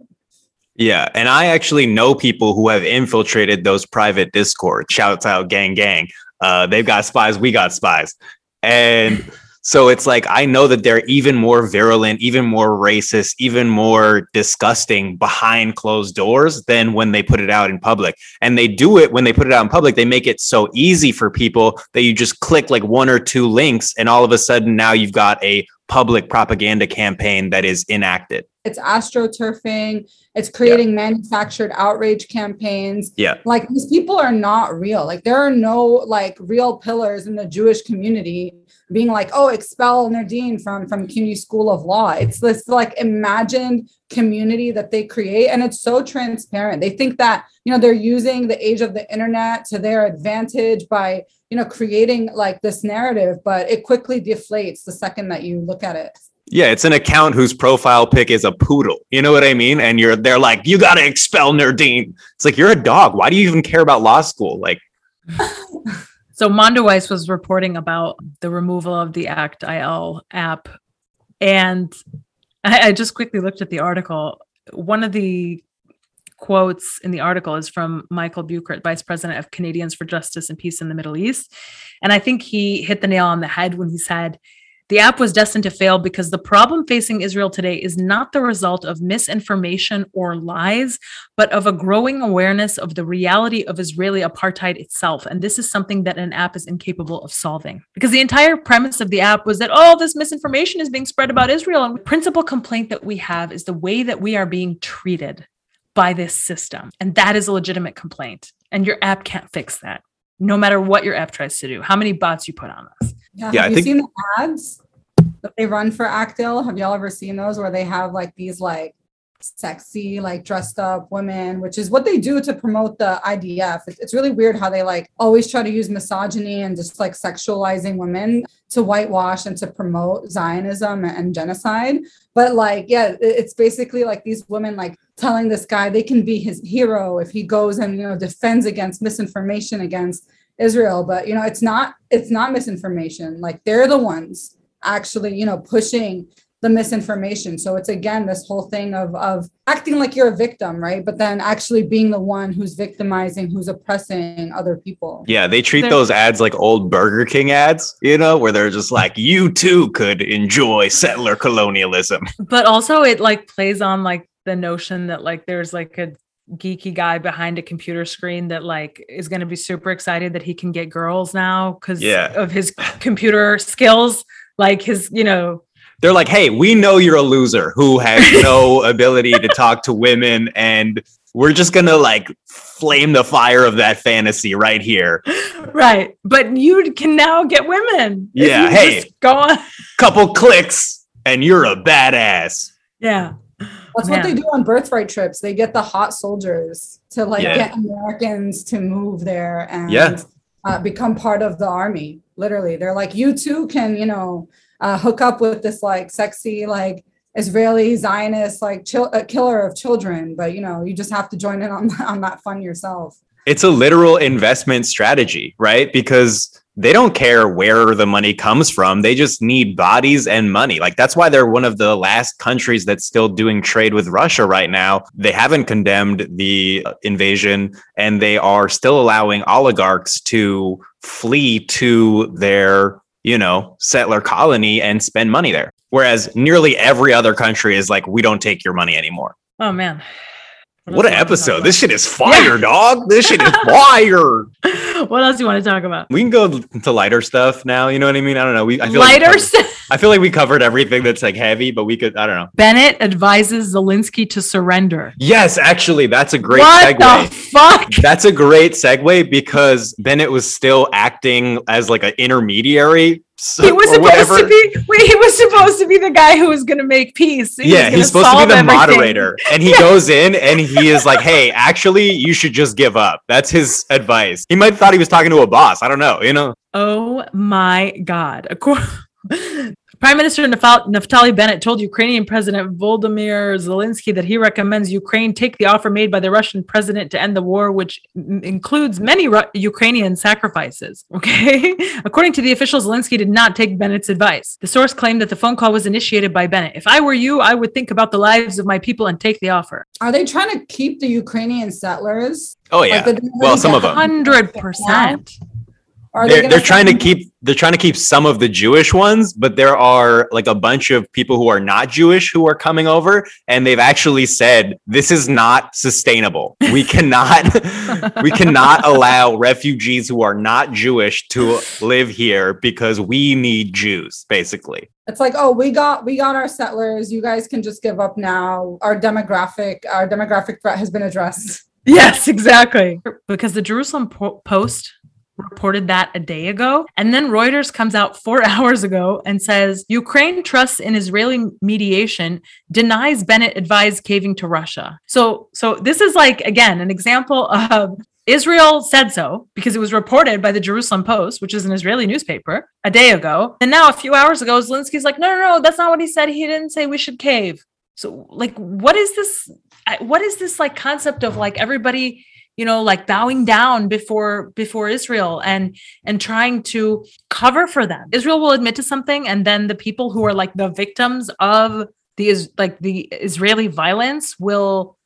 Yeah, and I actually know people who have infiltrated those private discord. Shouts out, gang, gang. Uh, they've got spies, we got spies. And so it's like, I know that they're even more virulent, even more racist, even more disgusting behind closed doors than when they put it out in public. And they do it when they put it out in public, they make it so easy for people that you just click like one or two links, and all of a sudden now you've got a public propaganda campaign that is enacted. It's astroturfing. It's creating yeah. manufactured outrage campaigns. Yeah. Like these people are not real. Like there are no like real pillars in the Jewish community being like, oh, expel Nerdeen from from CUNY School of Law. It's this like imagined community that they create, and it's so transparent. They think that you know they're using the age of the internet to their advantage by you know creating like this narrative, but it quickly deflates the second that you look at it. Yeah, it's an account whose profile pic is a poodle. You know what I mean? And you're they're like, you gotta expel Nerdeen. It's like you're a dog. Why do you even care about law school? Like *laughs* so Mondoweiss was reporting about the removal of the Act IL app. And I, I just quickly looked at the article. One of the quotes in the article is from Michael Bueckert, Vice President of Canadians for Justice and Peace in the Middle East. And I think he hit the nail on the head when he said The app was destined to fail because the problem facing Israel today is not the result of misinformation or lies, but of a growing awareness of the reality of Israeli apartheid itself. And this is something that an app is incapable of solving. Because the entire premise of the app was that, oh, this misinformation is being spread about Israel. And the principal complaint that we have is the way that we are being treated by this system. And that is a legitimate complaint. And your app can't fix that, no matter what your app tries to do, how many bots you put on us. Yeah, Yeah, I you think- seen the ads that they run for Act IL? Have y'all ever seen those where they have like these like sexy, like dressed up women, which is what they do to promote the IDF? It's, it's really weird how they like always try to use misogyny and just like sexualizing women to whitewash and to promote Zionism and genocide. But like, yeah, it's basically like these women like telling this guy they can be his hero if he goes and you know defends against misinformation against Israel. But you know, it's not it's not misinformation. Like they're the ones actually, you know, pushing the misinformation. So it's again this whole thing of of acting like you're a victim, right? But then actually being the one who's victimizing, who's oppressing other people. Yeah, they treat They're- those ads like old Burger King ads, you know, where they're just like, you too could enjoy settler colonialism. *laughs* But also, it like plays on like the notion that like there's like a geeky guy behind a computer screen that like is going to be super excited that he can get girls now because Yeah. of his computer skills like his you know They're like, hey, we know you're a loser who has *laughs* no ability to talk to women, and we're just gonna like flame the fire of that fantasy right here. right but you can now get women Yeah, hey. go on Couple clicks, and you're a badass. yeah That's what they do on birthright trips. They get the hot soldiers to like Yeah. get Americans to move there and Yeah. uh, become part of the army. Literally, they're like, you too can, you know, uh, hook up with this like sexy like Israeli Zionist like uh, killer of children, but you know, you just have to join in on *laughs* on that fun yourself. It's a literal investment strategy, right? Because they don't care where the money comes from. They just need bodies and money. Like that's why they're one of the last countries that's still doing trade with Russia right now. They haven't condemned the invasion and they are still allowing oligarchs to flee to their, you know, settler colony and spend money there. Whereas nearly every other country is like, we don't take your money anymore. oh man What an else do you wanna talk episode. This shit is fire, dog. This shit is fire. *laughs* what else do you want to talk about We can go to lighter stuff now. You know what I mean? I don't know. We I feel like we lighter covered- I feel like we covered everything that's like heavy, but we could. I don't know. bennett advises zelensky to surrender Yes, actually, that's a great what segue. the fuck That's a great segue because Bennett was still acting as like an intermediary. So, he was supposed whatever. to be wait, he was supposed to be the guy who was going to make peace He yeah, he's supposed to be the everything. moderator, *laughs* and he goes in and he is like, "Hey, actually, you should just give up." That's his advice. He might have thought he was talking to a boss. I don't know. You know. Oh my God. Acor- Prime Minister Nafal- Naftali Bennett told Ukrainian President Volodymyr Zelensky that he recommends Ukraine take the offer made by the Russian president to end the war, which m- includes many Ru- Ukrainian sacrifices. *laughs* Okay. According to the official, Zelensky did not take Bennett's advice. The source claimed that the phone call was initiated by Bennett. If I were you, I would think about the lives of my people and take the offer. Are they trying to keep the Ukrainian settlers? Oh yeah. Like, Well, some of them. Hundred percent. Are they're, gonna they're trying to keep they're trying to keep some of the Jewish ones, but there are like a bunch of people who are not Jewish who are coming over, and they've actually said this is not sustainable. We cannot *laughs* we cannot allow refugees who are not Jewish to live here because we need Jews, basically. It's like, oh, we got we got our settlers. You guys can just give up now. Our demographic our demographic threat has been addressed. Yes, exactly. Because the Jerusalem Po- Post reported that a day ago. And then Reuters comes out four *laughs* hours ago and says Ukraine trusts in Israeli mediation, denies Bennett advised caving to Russia. So, so this is like, again, an example of Israel said so because it was reported by the Jerusalem Post, which is an Israeli newspaper, a day ago. And now, a few hours ago, Zelensky's like, no, no, no, that's not what he said. He didn't say we should cave. So, like, what is this? What is this like concept of like everybody, you know, like bowing down before before Israel and and trying to cover for them? Israel will admit to something, and then the people who are like the victims of the is like the Israeli violence will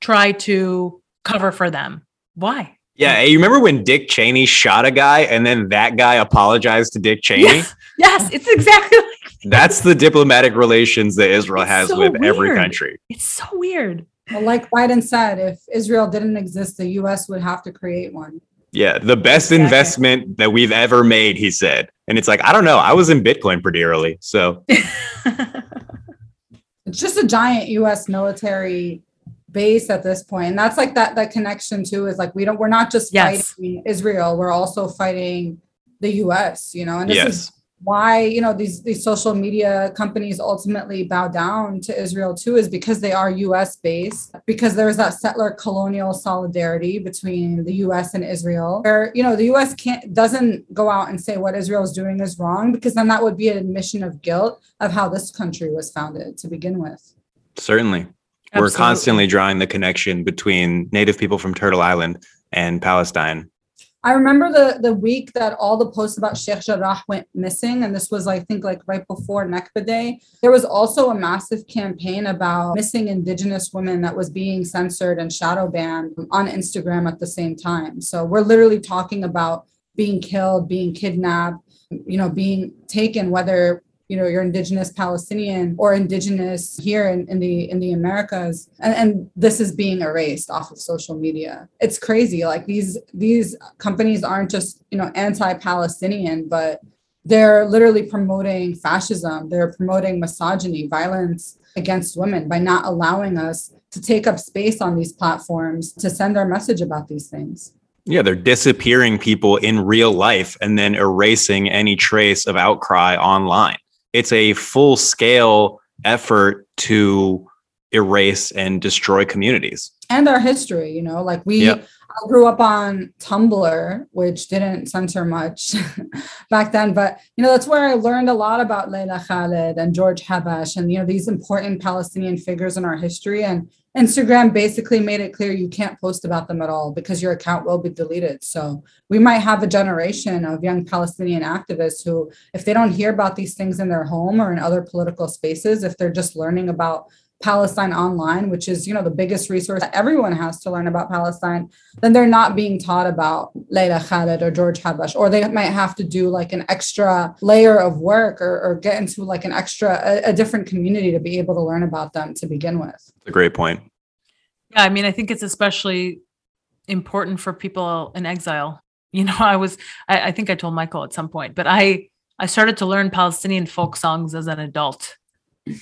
try to cover for them. Why? Yeah, you remember when Dick Cheney shot a guy and then that guy apologized to Dick Cheney? Yes, yes it's exactly like That's the diplomatic relations that Israel It's has so with every country. it's so weird. Well, like Biden said, if Israel didn't exist, the US would have to create one. Yeah, the best Exactly. investment that we've ever made, he said. And it's like, I don't know. I was in Bitcoin pretty early. So *laughs* It's just a giant US military base at this point. And that's like that that connection too is like we don't we're not just Yes. fighting Israel, we're also fighting the US, you know. And this is yes. Why you know these these social media companies ultimately bow down to Israel too is because they are US based because there's that settler colonial solidarity between the US and Israel where you know the US can't doesn't go out and say what Israel is doing is wrong because then that would be an admission of guilt of how this country was founded to begin with Certainly. We're constantly drawing the connection between native people from Turtle Island and Palestine. I remember the the week that all the posts about Sheikh Jarrah went missing, and this was I think like right before Nakba Day. There was also a massive campaign about missing Indigenous women that was being censored and shadow banned on Instagram at the same time. So we're literally talking about being killed, being kidnapped, you know, being taken, whether you know you're indigenous palestinian or indigenous here in, in the in the americas and, and this is being erased off of social media. It's crazy. Like these these companies aren't just you know anti-palestinian but they're literally promoting fascism. They're promoting misogyny violence against women by not allowing us to take up space on these platforms to send our message about these things. Yeah, they're disappearing people in real life and then erasing any trace of outcry online. It's a full scale effort to erase and destroy communities. and our history you know like we Yep. I grew up on Tumblr, which didn't censor much *laughs* back then, but you know that's where I learned a lot about Leila Khaled and George Habash and you know these important Palestinian figures in our history. And Instagram basically made it clear you can't post about them at all because your account will be deleted. So we might have a generation of young Palestinian activists who, if they don't hear about these things in their home or in other political spaces, if they're just learning about Palestine online, which is, you know, the biggest resource that everyone has to learn about Palestine, then they're not being taught about Leila Khaled or George Habash, or they might have to do like an extra layer of work or, or get into like an extra, a, a different community to be able to learn about them to begin with. It's a great point. Yeah, I mean, I think it's especially important for people in exile. *laughs* You know, I was, I, I think I told Michael at some point, but I, I started to learn Palestinian folk songs as an adult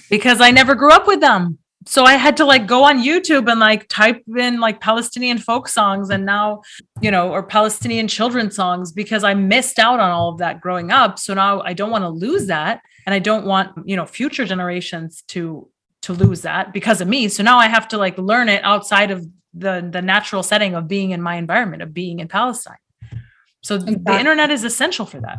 because I never grew up with them. So I had to like go on YouTube and like type in like Palestinian folk songs and now, you know, or Palestinian children's songs because I missed out on all of that growing up. So now I don't want to lose that. And I don't want, you know, future generations to to lose that because of me. So now I have to like learn it outside of the the natural setting of being in my environment of being in Palestine. So the internet is essential for that.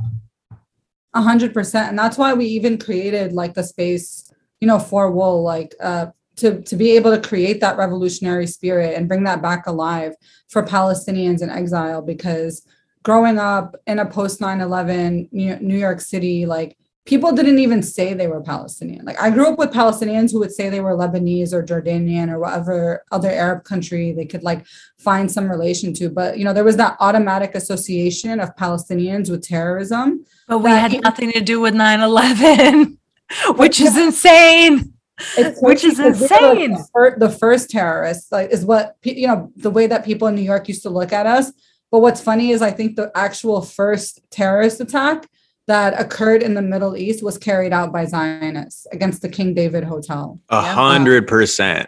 A hundred percent. And that's why we even created like the space, you know, for WOL, like uh to, to be able to create that revolutionary spirit and bring that back alive for Palestinians in exile because growing up in a post 9-11 New New York City, like people didn't even say they were Palestinian. Like I grew up with Palestinians who would say they were Lebanese or Jordanian or whatever other Arab country they could like find some relation to. But you know, there was that automatic association of Palestinians with terrorism. But we had nothing to do with 9-11, *laughs* *laughs* which is insane. It's Which is crazy 'cause we insane. The, first terrorists, like, is what you know. The way that people in New York used to look at us. But what's funny is, I think the actual first terrorist attack that occurred in the Middle East was carried out by Zionists against the King David Hotel. A hundred percent.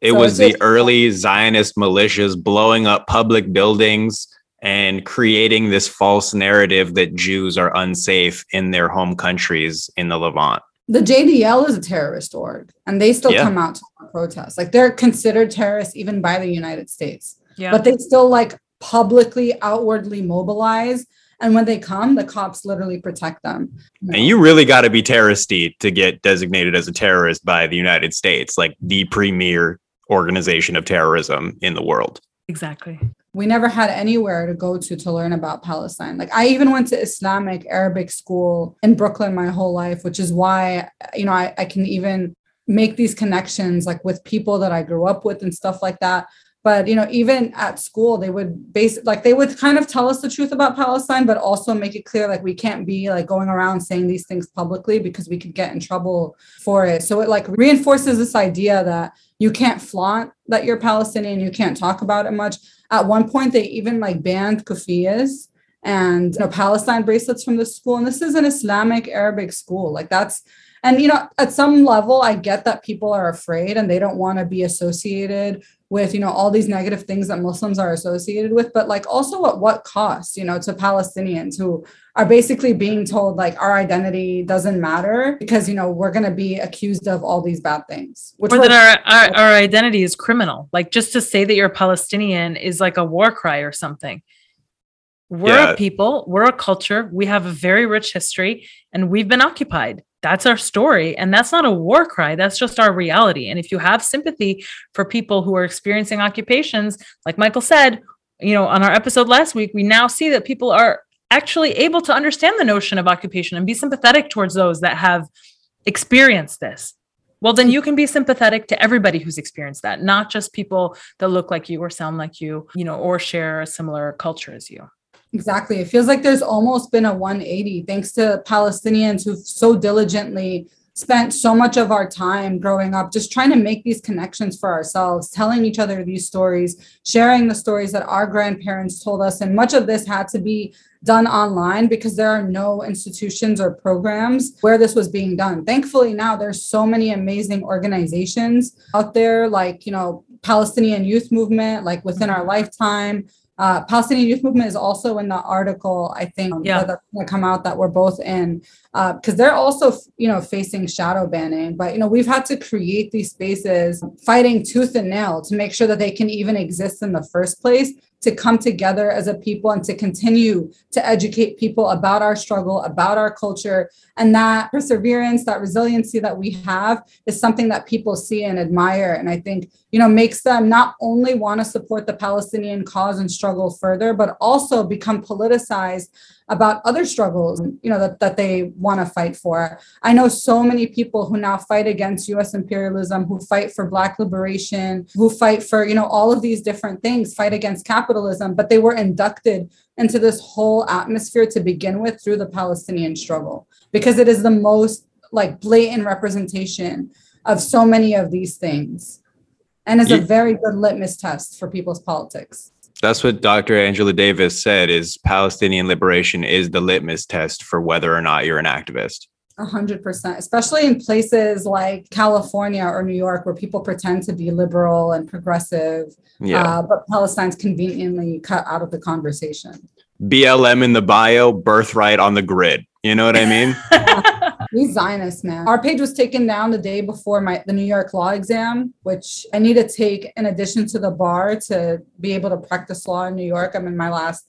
It So was it's the just- early Zionist militias blowing up public buildings and creating this false narrative that Jews are unsafe in their home countries in the Levant. The JDL is a terrorist org, and they still Yeah. come out to protest. Like they're considered terrorists even by the United States. Yeah. but they still like publicly outwardly mobilize and when they come the cops literally protect them And you really got to be terroristy to get designated as a terrorist by the United States, like the premier organization of terrorism in the world. exactly. We never had anywhere to go to to learn about palestine. Like i even went to islamic arabic school in brooklyn my whole life which is why you know i, I can even make these connections like with people that i grew up with and stuff like that. But you know even at school they would base like they would kind of tell us the truth about palestine but also make it clear like we can't be like going around saying these things publicly because we could get in trouble for it. So it like reinforces this idea that you can't flaunt that you're palestinian you can't talk about it much at one point they even like banned kufiyas and you know palestine bracelets from the school. And this is an islamic arabic school. Like that's and you know at some level i get that people are afraid and they don't want to be associated with you know all these negative things that muslims are associated with but like also at what cost you know to palestinians who are basically being told like our identity doesn't matter because you know we're going to be accused of all these bad things which or that our, our, our identity is criminal. Like just to say that you're palestinian is like a war cry or something. We're yeah. a people we're a culture we have a very rich history and we've been occupied that's our story. And that's not a war cry. That's just our reality. And if you have sympathy for people who are experiencing occupations, like Michael said, you know, on our episode last week, we now see that people are actually able to understand the notion of occupation and be sympathetic towards those that have experienced this. Well, then you can be sympathetic to everybody who's experienced that, not just people that look like you or sound like you, you know, or share a similar culture as you. Exactly. It feels like there's almost been a 180 thanks to Palestinians who've so diligently spent so much of our time growing up just trying to make these connections for ourselves, telling each other these stories, sharing the stories that our grandparents told us. And much of this had to be done online because there are no institutions or programs where this was being done. Thankfully, now there's so many amazing organizations out there, like, you know, Palestinian Youth Movement, like within our lifetime, uh, Palestinian Youth Movement is also in the article, I think, yeah. that's going to come out that we're both in, because uh, they're also, you know, facing shadow banning. But, you know, we've had to create these spaces fighting tooth and nail to make sure that they can even exist in the first place to come together as a people and to continue to educate people about our struggle, about our culture. And that perseverance, that resiliency that we have is something that people see and admire. And I think, you know, makes them not only want to support the Palestinian cause and struggle further, but also become politicized about other struggles you know that, that they want to fight for. I know so many people who now fight against us imperialism who fight for black liberation who fight for you know all of these different things fight against capitalism but they were inducted into this whole atmosphere to begin with through the palestinian struggle because it is the most like blatant representation of so many of these things. And is a very good litmus test for people's politics that's what Dr. Angela Davis said is Palestinian liberation is the litmus test for whether or not you're an activist. A hundred percent, especially in places like California or New York, where people pretend to be liberal and progressive, yeah. Uh, but Palestine's conveniently cut out of the conversation. BLM in the bio, birthright on the grid. You know what I mean? *laughs* We Zionists, man. Our page was taken down the day before my the New York law exam, which I need to take in addition to the bar to be able to practice law in New York. I'm in my last,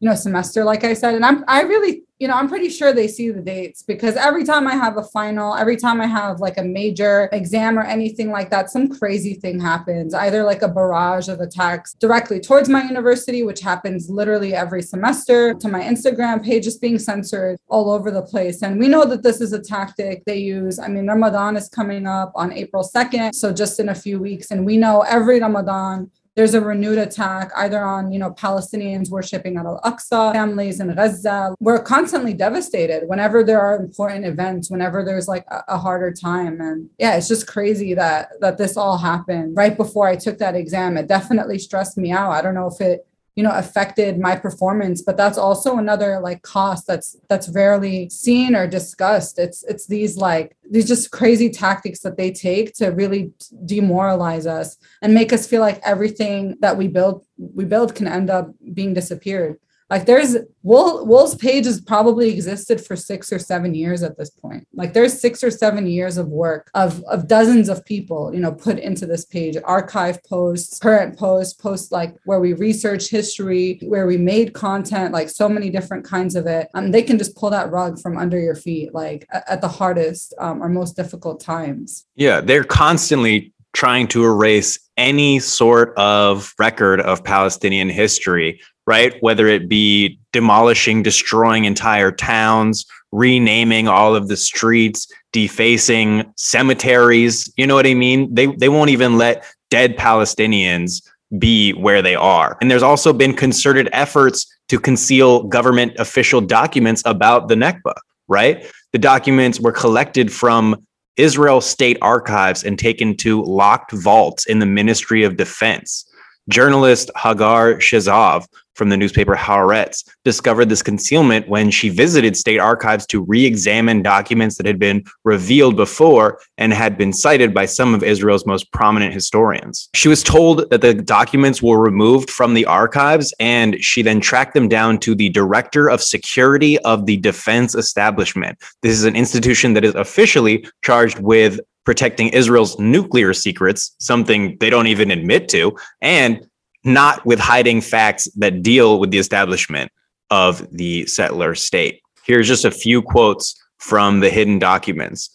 you know, semester, like I said. And I'm I really you know, I'm pretty sure they see the dates because every time I have a final, every time I have like a major exam or anything like that, some crazy thing happens, either like a barrage of attacks directly towards my university, which happens literally every semester, to my Instagram page just being censored all over the place. And we know that this is a tactic they use. I mean, Ramadan is coming up on April 2nd, so just in a few weeks. And we know every Ramadan, there's a renewed attack either on you know palestinians worshipping at al-aqsa families in gaza. We're constantly devastated whenever there are important events whenever there's like a, a, harder time. And yeah it's just crazy that that this all happened. Right before i took that exam it definitely stressed me out. I don't know if it you know affected my performance but that's also another like cost that's that's rarely seen or discussed. It's it's these like these just crazy tactics that they take to really demoralize us and make us feel like everything that we build we build can end up being disappeared like there's WOL, WOL's page has probably existed for six or seven years at this point. Like there's six or seven years of work of, of dozens of people, you know, put into this page, archive posts, current posts, posts like where we research history, where we made content, like so many different kinds of it. Um, they can just pull that rug from under your feet, like at the hardest um, or most difficult times. Yeah, they're constantly trying to erase any sort of record of Palestinian history right? Whether it be demolishing, destroying entire towns, renaming all of the streets, defacing cemeteries. You know what I mean? They they won't even let dead Palestinians be where they are. And there's also been concerted efforts to conceal government official documents about the Nakba, right? The documents were collected from Israel state archives and taken to locked vaults in the Ministry of Defense. Journalist Hagar Shezaf from the newspaper Haaretz discovered this concealment when she visited state archives to re examine documents that had been revealed before and had been cited by some of Israel's most prominent historians. She was told that the documents were removed from the archives, and she then tracked them down to the Director of Security of the Defense Establishment. This is an institution that is officially charged with protecting Israel's nuclear secrets, something they don't even admit to, and not with hiding facts that deal with the establishment of the settler state. Here's just a few quotes from the hidden documents.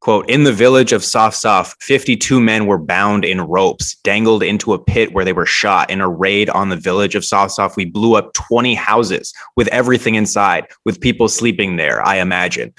Quote, in the village of Saf Saf, 52 men were bound in ropes, dangled into a pit where they were shot. In a raid on the village of Saf Saf, we blew up 20 houses with everything inside, with people sleeping there, I imagine.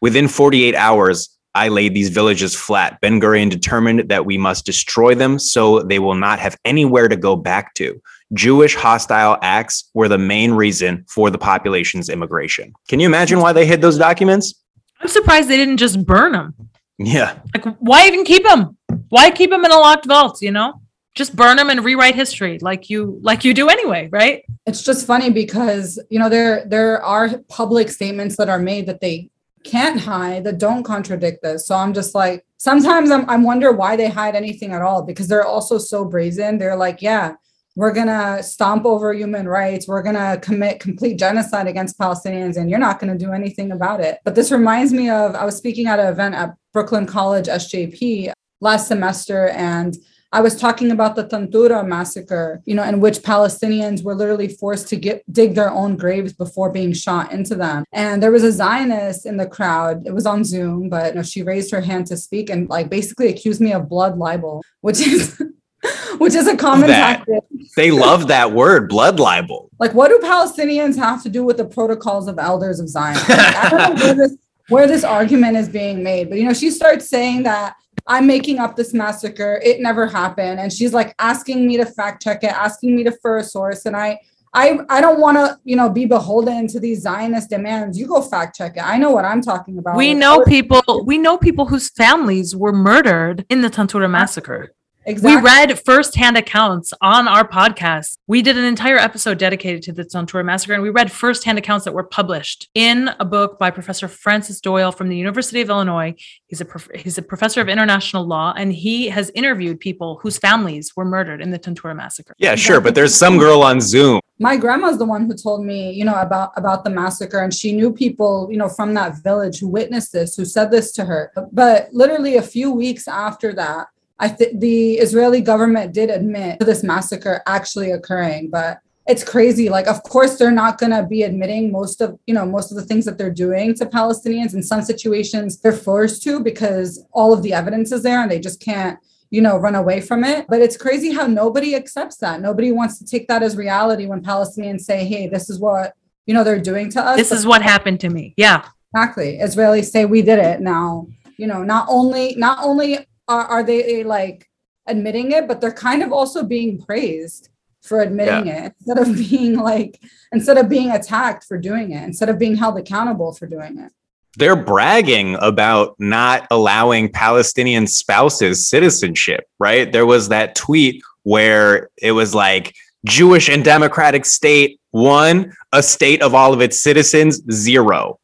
Within 48 hours, I laid these villages flat. Ben Gurion determined that we must destroy them so they will not have anywhere to go back to. Jewish hostile acts were the main reason for the population's immigration. Can you imagine why they hid those documents? I'm surprised they didn't just burn them. Yeah. Like, why even keep them? Why keep them in a locked vault? You know, just burn them and rewrite history, like you like you do anyway, right? It's just funny because you know there there are public statements that are made that they can't hide that don't contradict this. So I'm just like, sometimes I'm I wonder why they hide anything at all because they're also so brazen. They're like, yeah, we're gonna stomp over human rights, we're gonna commit complete genocide against Palestinians, and you're not gonna do anything about it. But this reminds me of I was speaking at an event at Brooklyn College SJP last semester, and I was talking about the Tantura massacre, you know, in which Palestinians were literally forced to get dig their own graves before being shot into them. And there was a Zionist in the crowd. It was on Zoom, but you know, she raised her hand to speak and like basically accused me of blood libel, which is *laughs* which is a common tactic. They love that word, blood libel. Like, what do Palestinians have to do with the protocols of elders of Zion? Like, I don't know where this where this argument is being made, but you know, she starts saying that I'm making up this massacre. It never happened. And she's like asking me to fact check it, asking me to for a source. And I I I don't want to, you know, be beholden to these Zionist demands. You go fact check it. I know what I'm talking about. We know people we know people whose families were murdered in the Tantura massacre. Exactly. We read firsthand accounts on our podcast. We did an entire episode dedicated to the Tantura massacre, and we read firsthand accounts that were published in a book by Professor Francis Boyle from the University of Illinois. He's a prof- he's a professor of international law, and he has interviewed people whose families were murdered in the Tantura massacre. Yeah, sure, but there's some girl on Zoom. My grandma's the one who told me, you know, about about the massacre, and she knew people, you know, from that village who witnessed this, who said this to her. But literally a few weeks after that I think the Israeli government did admit to this massacre actually occurring, but it's crazy. Like, of course, they're not going to be admitting most of, you know, most of the things that they're doing to Palestinians. In some situations, they're forced to because all of the evidence is there and they just can't, you know, run away from it. But it's crazy how nobody accepts that. Nobody wants to take that as reality when Palestinians say, hey, this is what, you know, they're doing to us. This is what happened to me. Yeah. Exactly. Israelis say we did it. Now, you know, not only, not only are, are they like admitting it, but they're kind of also being praised for admitting yeah. it instead of *laughs* being like instead of being attacked for doing it, instead of being held accountable for doing it. They're bragging about not allowing Palestinian spouses citizenship, right? There was that tweet where it was like Jewish and democratic state one, a state of all of its citizens zero.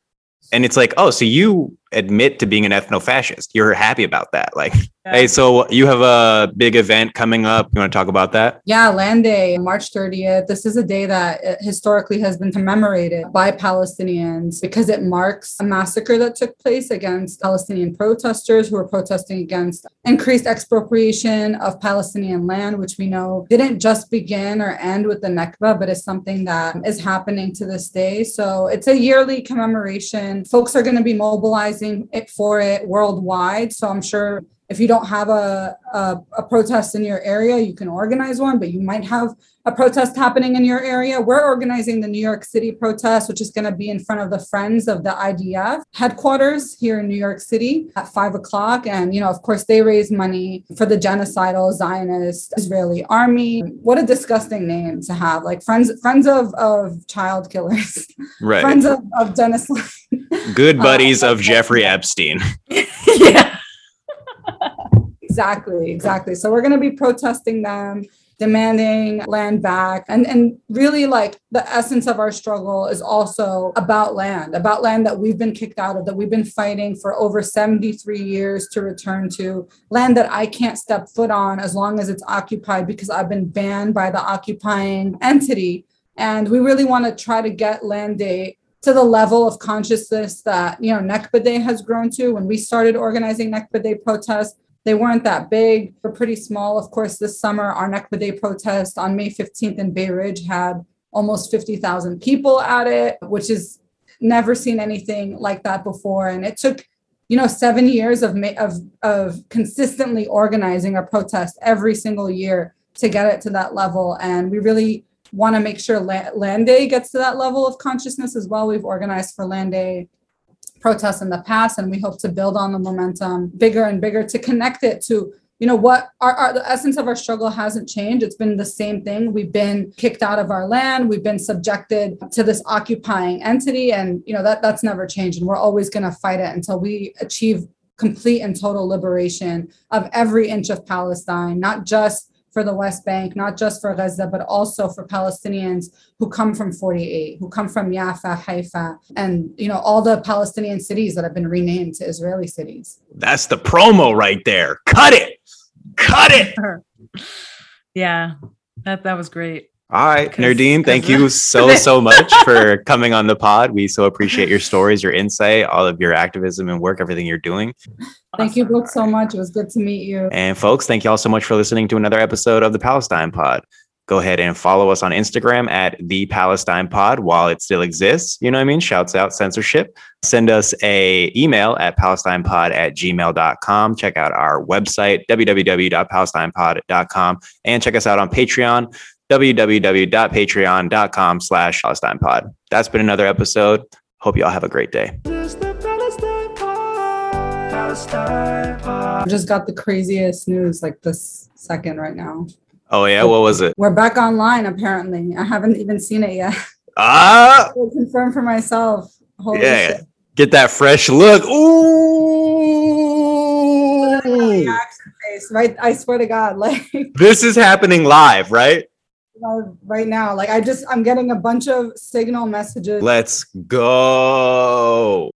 And it's like, oh, so you admit to being an ethno fascist. You're happy about that. Like, *laughs* yeah. hey, so you have a big event coming up. You want to talk about that? Yeah, Land Day, March 30th. This is a day that uh, historically has been commemorated by Palestinians because it marks a massacre that took place against Palestinian protesters who were protesting against increased expropriation of Palestinian land, which we know didn't just begin or end with the Nakba, but is something that is happening to this day. So it's a yearly commemoration. Folks are going to be mobilizing it for it worldwide. So I'm sure if you don't have a, a, a, protest in your area, you can organize one, but you might have a protest happening in your area. We're organizing the New York City protest, which is going to be in front of the Friends of the IDF headquarters here in New York City at five o'clock. And, you know, of course, they raise money for the genocidal Zionist Israeli army. What a disgusting name to have. Like friends, friends of, of child killers, right. friends of, of genocide. Good buddies uh, of Jeffrey Epstein. *laughs* yeah exactly, exactly. So we're going to be protesting them, demanding land back. And, and really, like, the essence of our struggle is also about land, about land that we've been kicked out of, that we've been fighting for over 73 years to return to, land that I can't step foot on as long as it's occupied because I've been banned by the occupying entity. And we really want to try to get Land Day to the level of consciousness that you know Nakba Day has grown to. When we started organizing Nakba Day protests, they weren't that big. They're pretty small. Of course, this summer, our Nakba Day protest on May 15th in Bay Ridge had almost 50,000 people at it, which is never seen anything like that before. And it took, you know, seven years of, of, of consistently organizing a protest every single year to get it to that level. And we really want to make sure Land Day gets to that level of consciousness as well. We've organized for Land Day protests in the past, and we hope to build on the momentum bigger and bigger to connect it to you know what our, our, the essence of our struggle hasn't changed. It's been the same thing. We've been kicked out of our land. We've been subjected to this occupying entity and you know that that's never changed and we're always going to fight it until we achieve complete and total liberation of every inch of palestine not just for the West Bank, not just for Gaza, but also for Palestinians who come from 48, who come from Yafa, Haifa, and you know all the Palestinian cities that have been renamed to Israeli cities. That's the promo right there. Cut it. Cut it. *laughs* yeah. That that was great. All right, Nerdeen, thank you *laughs* so, so much for coming on the pod. We so appreciate your stories, your insight, all of your activism and work, everything you're doing. Thank you both so much. It was good to meet you. And folks, thank you all so much for listening to another episode of the Palestine Pod. Go ahead and follow us on Instagram at the Palestine Pod while it still exists. You know what I mean? Shouts out censorship. Send us a email at palestinepod at gmail.com. Check out our website, www.palestinepod.com, and check us out on Patreon www.patreon.com slash Palestine Pod. That's been another episode. Hope you all have a great day. I just got the craziest news like this second right now. Oh yeah, what was it? We're back online apparently. I haven't even seen it yet. Ah, *laughs* confirm for myself. Holy yeah, shit. get that fresh look. Ooh, face, right? I swear to God, *laughs* like this is happening live, right? Right now. Like I just I'm getting a bunch of signal messages. Let's go.